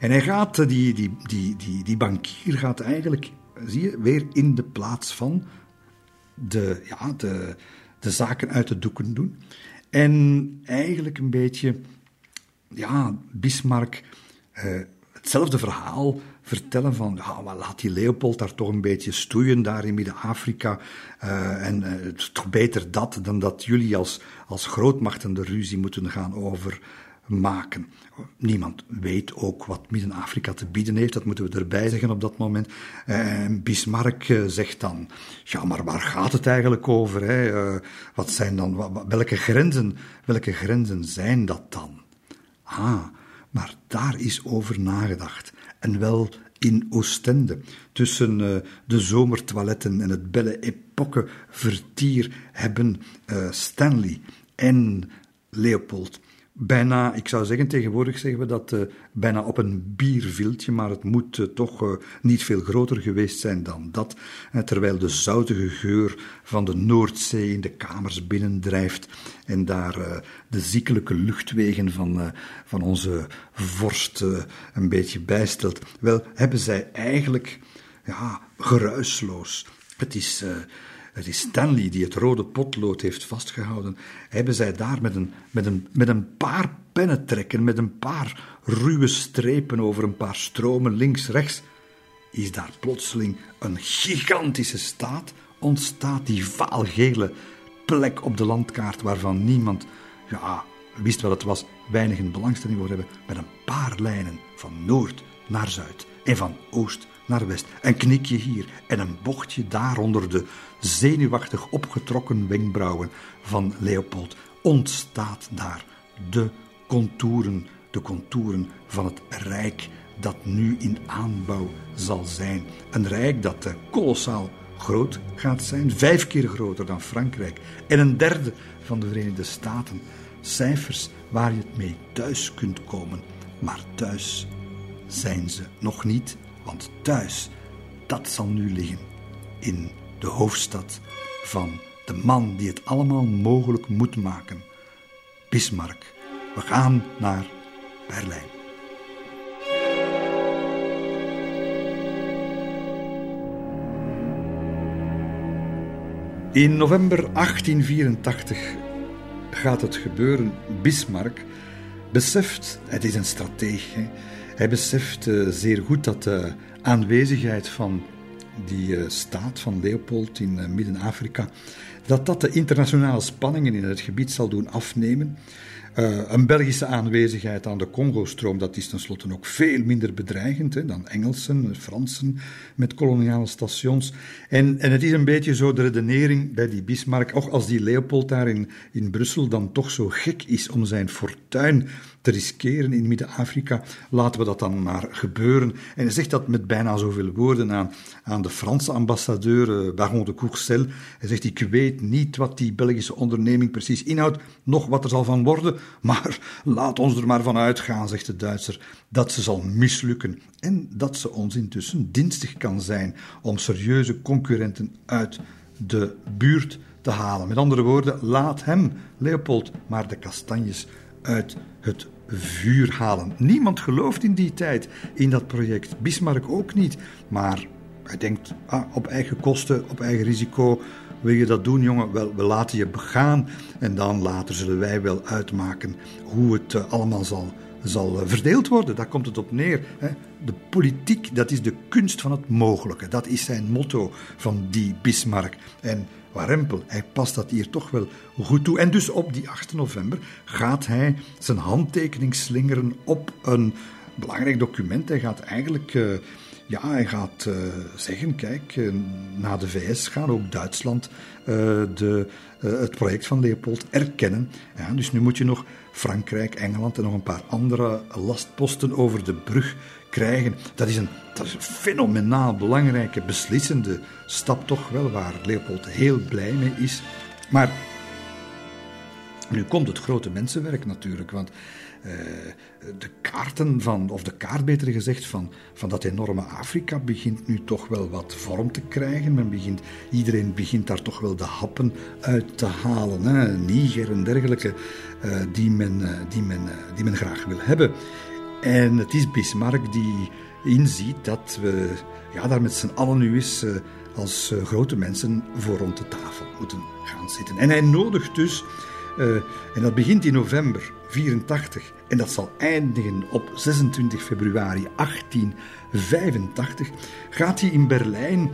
En hij gaat, die, die, die, die, die bankier gaat eigenlijk, zie je, weer in de plaats van de, ja, de, de zaken uit de doeken doen. En eigenlijk een beetje, ja, Bismarck, hetzelfde verhaal vertellen van, laat die Leopold daar toch een beetje stoeien daar in Midden-Afrika. Uh, en is toch beter dat dan dat jullie als, als grootmachten de ruzie moeten gaan over maken. Niemand weet ook wat Midden-Afrika te bieden heeft, dat moeten we erbij zeggen op dat moment. En Bismarck eh, zegt dan, ja, maar waar gaat het eigenlijk over? Hè? Wat zijn dan, welke grenzen, welke grenzen zijn dat dan? Ah, maar daar is over nagedacht. En wel in Oostende, tussen uh, de zomertoiletten en het belle epoque vertier, hebben uh, Stanley en Leopold bijna, ik zou zeggen, tegenwoordig zeggen we dat uh, bijna op een bierviltje, maar het moet uh, toch uh, niet veel groter geweest zijn dan dat. terwijl de zoutige geur van de Noordzee in de kamers binnendrijft en daar de ziekelijke luchtwegen van, van onze vorst een beetje bijstelt. Wel, hebben zij eigenlijk, ja, geruisloos. Het is het is Stanley die het rode potlood heeft vastgehouden. Hebben zij daar met een, met een, met een paar pennentrekken, met een paar ruwe strepen over een paar stromen links-rechts, is daar plotseling een gigantische staat ontstaat, die vaalgele plek op de landkaart waarvan niemand, ja, wist wat het was, weinig een belangstelling voor hebben, met een paar lijnen van noord naar zuid en van oost naar west. Een knikje hier en een bochtje daar onder de zenuwachtig opgetrokken wenkbrauwen van Leopold ontstaat daar de contouren, de contouren van het rijk dat nu in aanbouw zal zijn. Een rijk dat kolossaal groot gaat zijn, vijf keer groter dan Frankrijk en een derde van de Verenigde Staten. Cijfers waar je het mee thuis kunt komen, maar thuis zijn ze nog niet, want thuis, dat zal nu liggen in de hoofdstad van de man die het allemaal mogelijk moet maken, Bismarck. We gaan naar Berlijn. In november 1884 gaat het gebeuren. Bismarck beseft, het is een strategie, hij beseft uh, zeer goed dat de aanwezigheid van die uh, staat van Leopold in uh, Midden-Afrika, dat dat de internationale spanningen in het gebied zal doen afnemen. Uh, een Belgische aanwezigheid aan de Congo-stroom, dat is tenslotte ook veel minder bedreigend hè, dan Engelsen, Fransen met koloniale stations. En, en het is een beetje zo de redenering bij die Bismarck, ook als die Leopold daar in, in Brussel dan toch zo gek is om zijn fortuin te riskeren in Midden-Afrika, laten we dat dan maar gebeuren. En hij zegt dat met bijna zoveel woorden aan, aan de Franse ambassadeur, uh, Baron de Courcelles. Hij zegt, ik weet niet wat die Belgische onderneming precies inhoudt, nog wat er zal van worden, maar laat ons er maar van uitgaan, zegt de Duitser, dat ze zal mislukken en dat ze ons intussen dienstig kan zijn om serieuze concurrenten uit de buurt te halen. Met andere woorden, laat hem, Leopold, maar de kastanjes uit het vuur halen. Niemand gelooft in die tijd in dat project. Bismarck ook niet. Maar hij denkt, ah, op eigen kosten, op eigen risico. Wil je dat doen, jongen? Wel, we laten je begaan. En dan later zullen wij wel uitmaken hoe het uh, allemaal zal, zal uh, verdeeld worden. Daar komt het op neer. Hè? De politiek, dat is de kunst van het mogelijke. Dat is zijn motto van die Bismarck. En Warempel, hij past dat hier toch wel goed toe. En dus op die 8 november gaat hij zijn handtekening slingeren op een belangrijk document. Hij gaat eigenlijk... Uh, ja, hij gaat zeggen, kijk, na de VS gaat ook Duitsland de, het project van Leopold erkennen. Dus nu moet je nog Frankrijk, Engeland en nog een paar andere lastposten over de brug krijgen. Dat is een, dat is een fenomenaal belangrijke, beslissende stap toch wel, waar Leopold heel blij mee is. Maar nu komt het grote mensenwerk natuurlijk, want uh, de kaarten van, of de kaart beter gezegd, van, van dat enorme Afrika begint nu toch wel wat vorm te krijgen. Men begint, iedereen begint daar toch wel de happen uit te halen. Hè? Niger en dergelijke, uh, die, men, uh, die, men, die men graag wil hebben. En het is Bismarck die inziet dat we ja, daar met z'n allen nu eens als grote mensen voor rond de tafel moeten gaan zitten. En hij nodigt dus, en dat begint in november 84 en dat zal eindigen op 26 februari 1885, gaat hij in Berlijn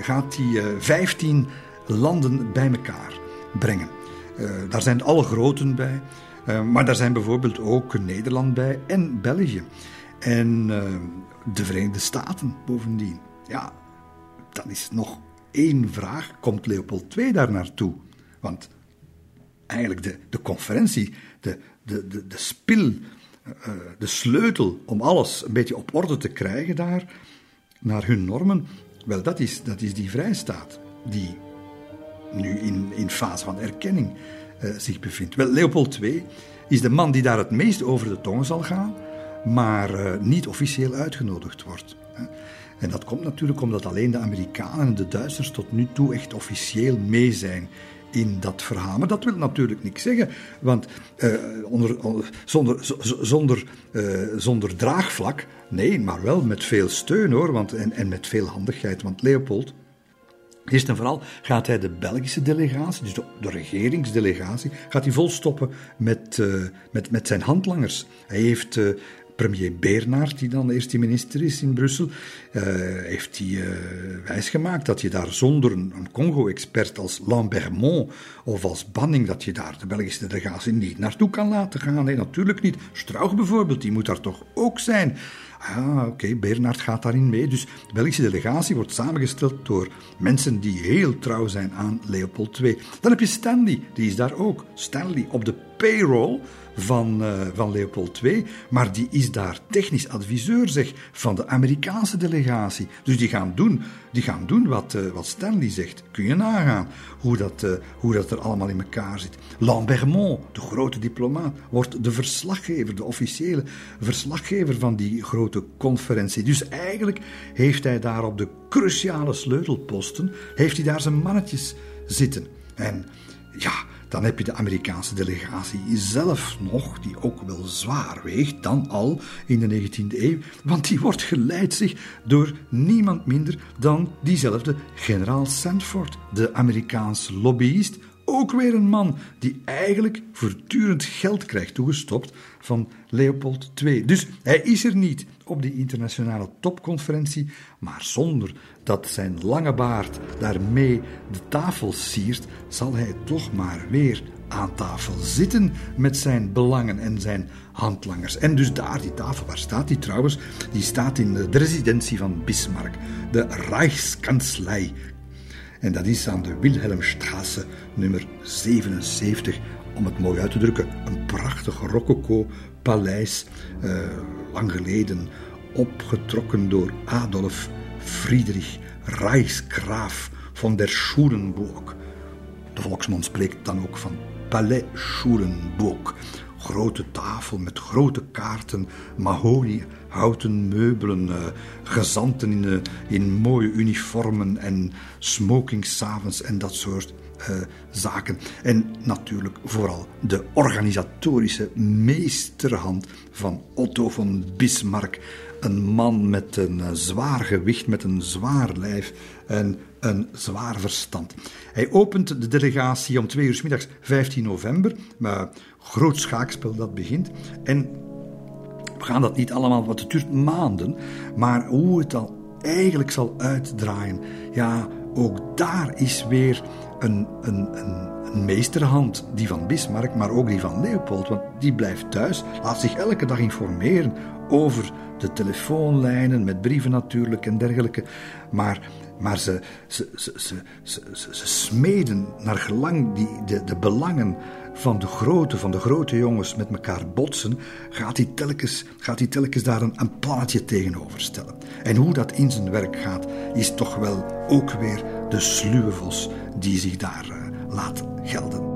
gaat hij, 15 landen bij elkaar brengen. daar zijn alle groten bij. Uh, maar daar zijn bijvoorbeeld ook Nederland bij en België. En uh, de Verenigde Staten bovendien. Ja, dan is nog één vraag. Komt Leopold II daar naartoe? Want eigenlijk de, de conferentie, de, de, de, spil, uh, de sleutel om alles een beetje op orde te krijgen daar, naar hun normen, wel, dat is, dat is die vrijstaat, die nu in, in fase van erkenning uh, zich bevindt. Wel, Leopold II is de man die daar het meest over de tongen zal gaan, maar uh, niet officieel uitgenodigd wordt. En dat komt natuurlijk omdat alleen de Amerikanen en de Duitsers tot nu toe echt officieel mee zijn in dat verhaal. Maar dat wil natuurlijk niks zeggen, want uh, onder, zonder, zonder, uh, zonder draagvlak, nee, maar wel met veel steun hoor, want, en, en met veel handigheid. Want Leopold Eerst en vooral gaat hij de Belgische delegatie, dus de, de regeringsdelegatie, gaat hij volstoppen met, uh, met, met zijn handlangers. Hij heeft premier Bernard, die dan eerste minister is in Brussel, uh, heeft hij wijsgemaakt dat je daar zonder een, Congo-expert als Lambermont of als Banning, dat je daar de Belgische delegatie niet naartoe kan laten gaan. Nee, natuurlijk niet. Strauch bijvoorbeeld, die moet daar toch ook zijn. Ah, oké, Bernard gaat daarin mee. Dus de Belgische delegatie wordt samengesteld door mensen die heel trouw zijn aan Leopold II. Dan heb je Stanley, die is daar ook. Stanley op de payroll van, uh, van Leopold II, maar die is daar technisch adviseur zeg, van de Amerikaanse delegatie. Dus die gaan doen, die gaan doen wat, uh, wat Stanley zegt. Kun je nagaan hoe dat, uh, hoe dat er allemaal in elkaar zit. Lambermont, de grote diplomaat, wordt de verslaggever, de officiële verslaggever van die grote conferentie. Dus eigenlijk heeft hij daar op de cruciale sleutelposten, heeft hij daar zijn mannetjes zitten. En ja, dan heb je de Amerikaanse delegatie zelf nog, die ook wel zwaar weegt dan al in de 19e eeuw, want die wordt geleid zich door niemand minder dan diezelfde generaal Sanford, de Amerikaanse lobbyist, ook weer een man die eigenlijk voortdurend geld krijgt toegestopt van Leopold II. Dus hij is er niet op die internationale topconferentie, maar zonder dat zijn lange baard daarmee de tafel siert, zal hij toch maar weer aan tafel zitten met zijn belangen en zijn handlangers. En dus daar, die tafel, waar staat die trouwens? Die staat in de residentie van Bismarck, de Reichskanzlei. En dat is aan de Wilhelmstraße nummer 77, om het mooi uit te drukken. Een prachtig rococo-paleis, uh, lang geleden opgetrokken door Adolf Friedrich Reichsgraaf van der Schulenburg. De volksmond spreekt dan ook van Palais Schulenburg. Grote tafel met grote kaarten, mahonie, houten meubelen, uh, gezanten in, uh, in mooie uniformen en smoking s'avonds en dat soort uh, zaken. En natuurlijk vooral de organisatorische meesterhand van Otto von Bismarck een man met een eh, zwaar gewicht, met een zwaar lijf en een zwaar verstand. Hij opent de delegatie om twee uur middags 15 november. Maar groot schaakspel dat begint. En we gaan dat niet allemaal, want het duurt maanden. Maar hoe het dan eigenlijk zal uitdraaien, ja, ook daar is weer een, een, een, een meesterhand, die van Bismarck, maar ook die van Leopold. Want die blijft thuis, laat zich elke dag informeren over de telefoonlijnen, met brieven natuurlijk en dergelijke. Maar, maar ze, ze, ze, ze, ze, smeden naar gelang die, de, de belangen van de grote, van de grote jongens met elkaar botsen, gaat hij telkens, gaat hij telkens daar een, plannetje tegenover stellen. En hoe dat in zijn werk gaat, is toch wel ook weer de sluwe vos die zich daar uh, laat gelden.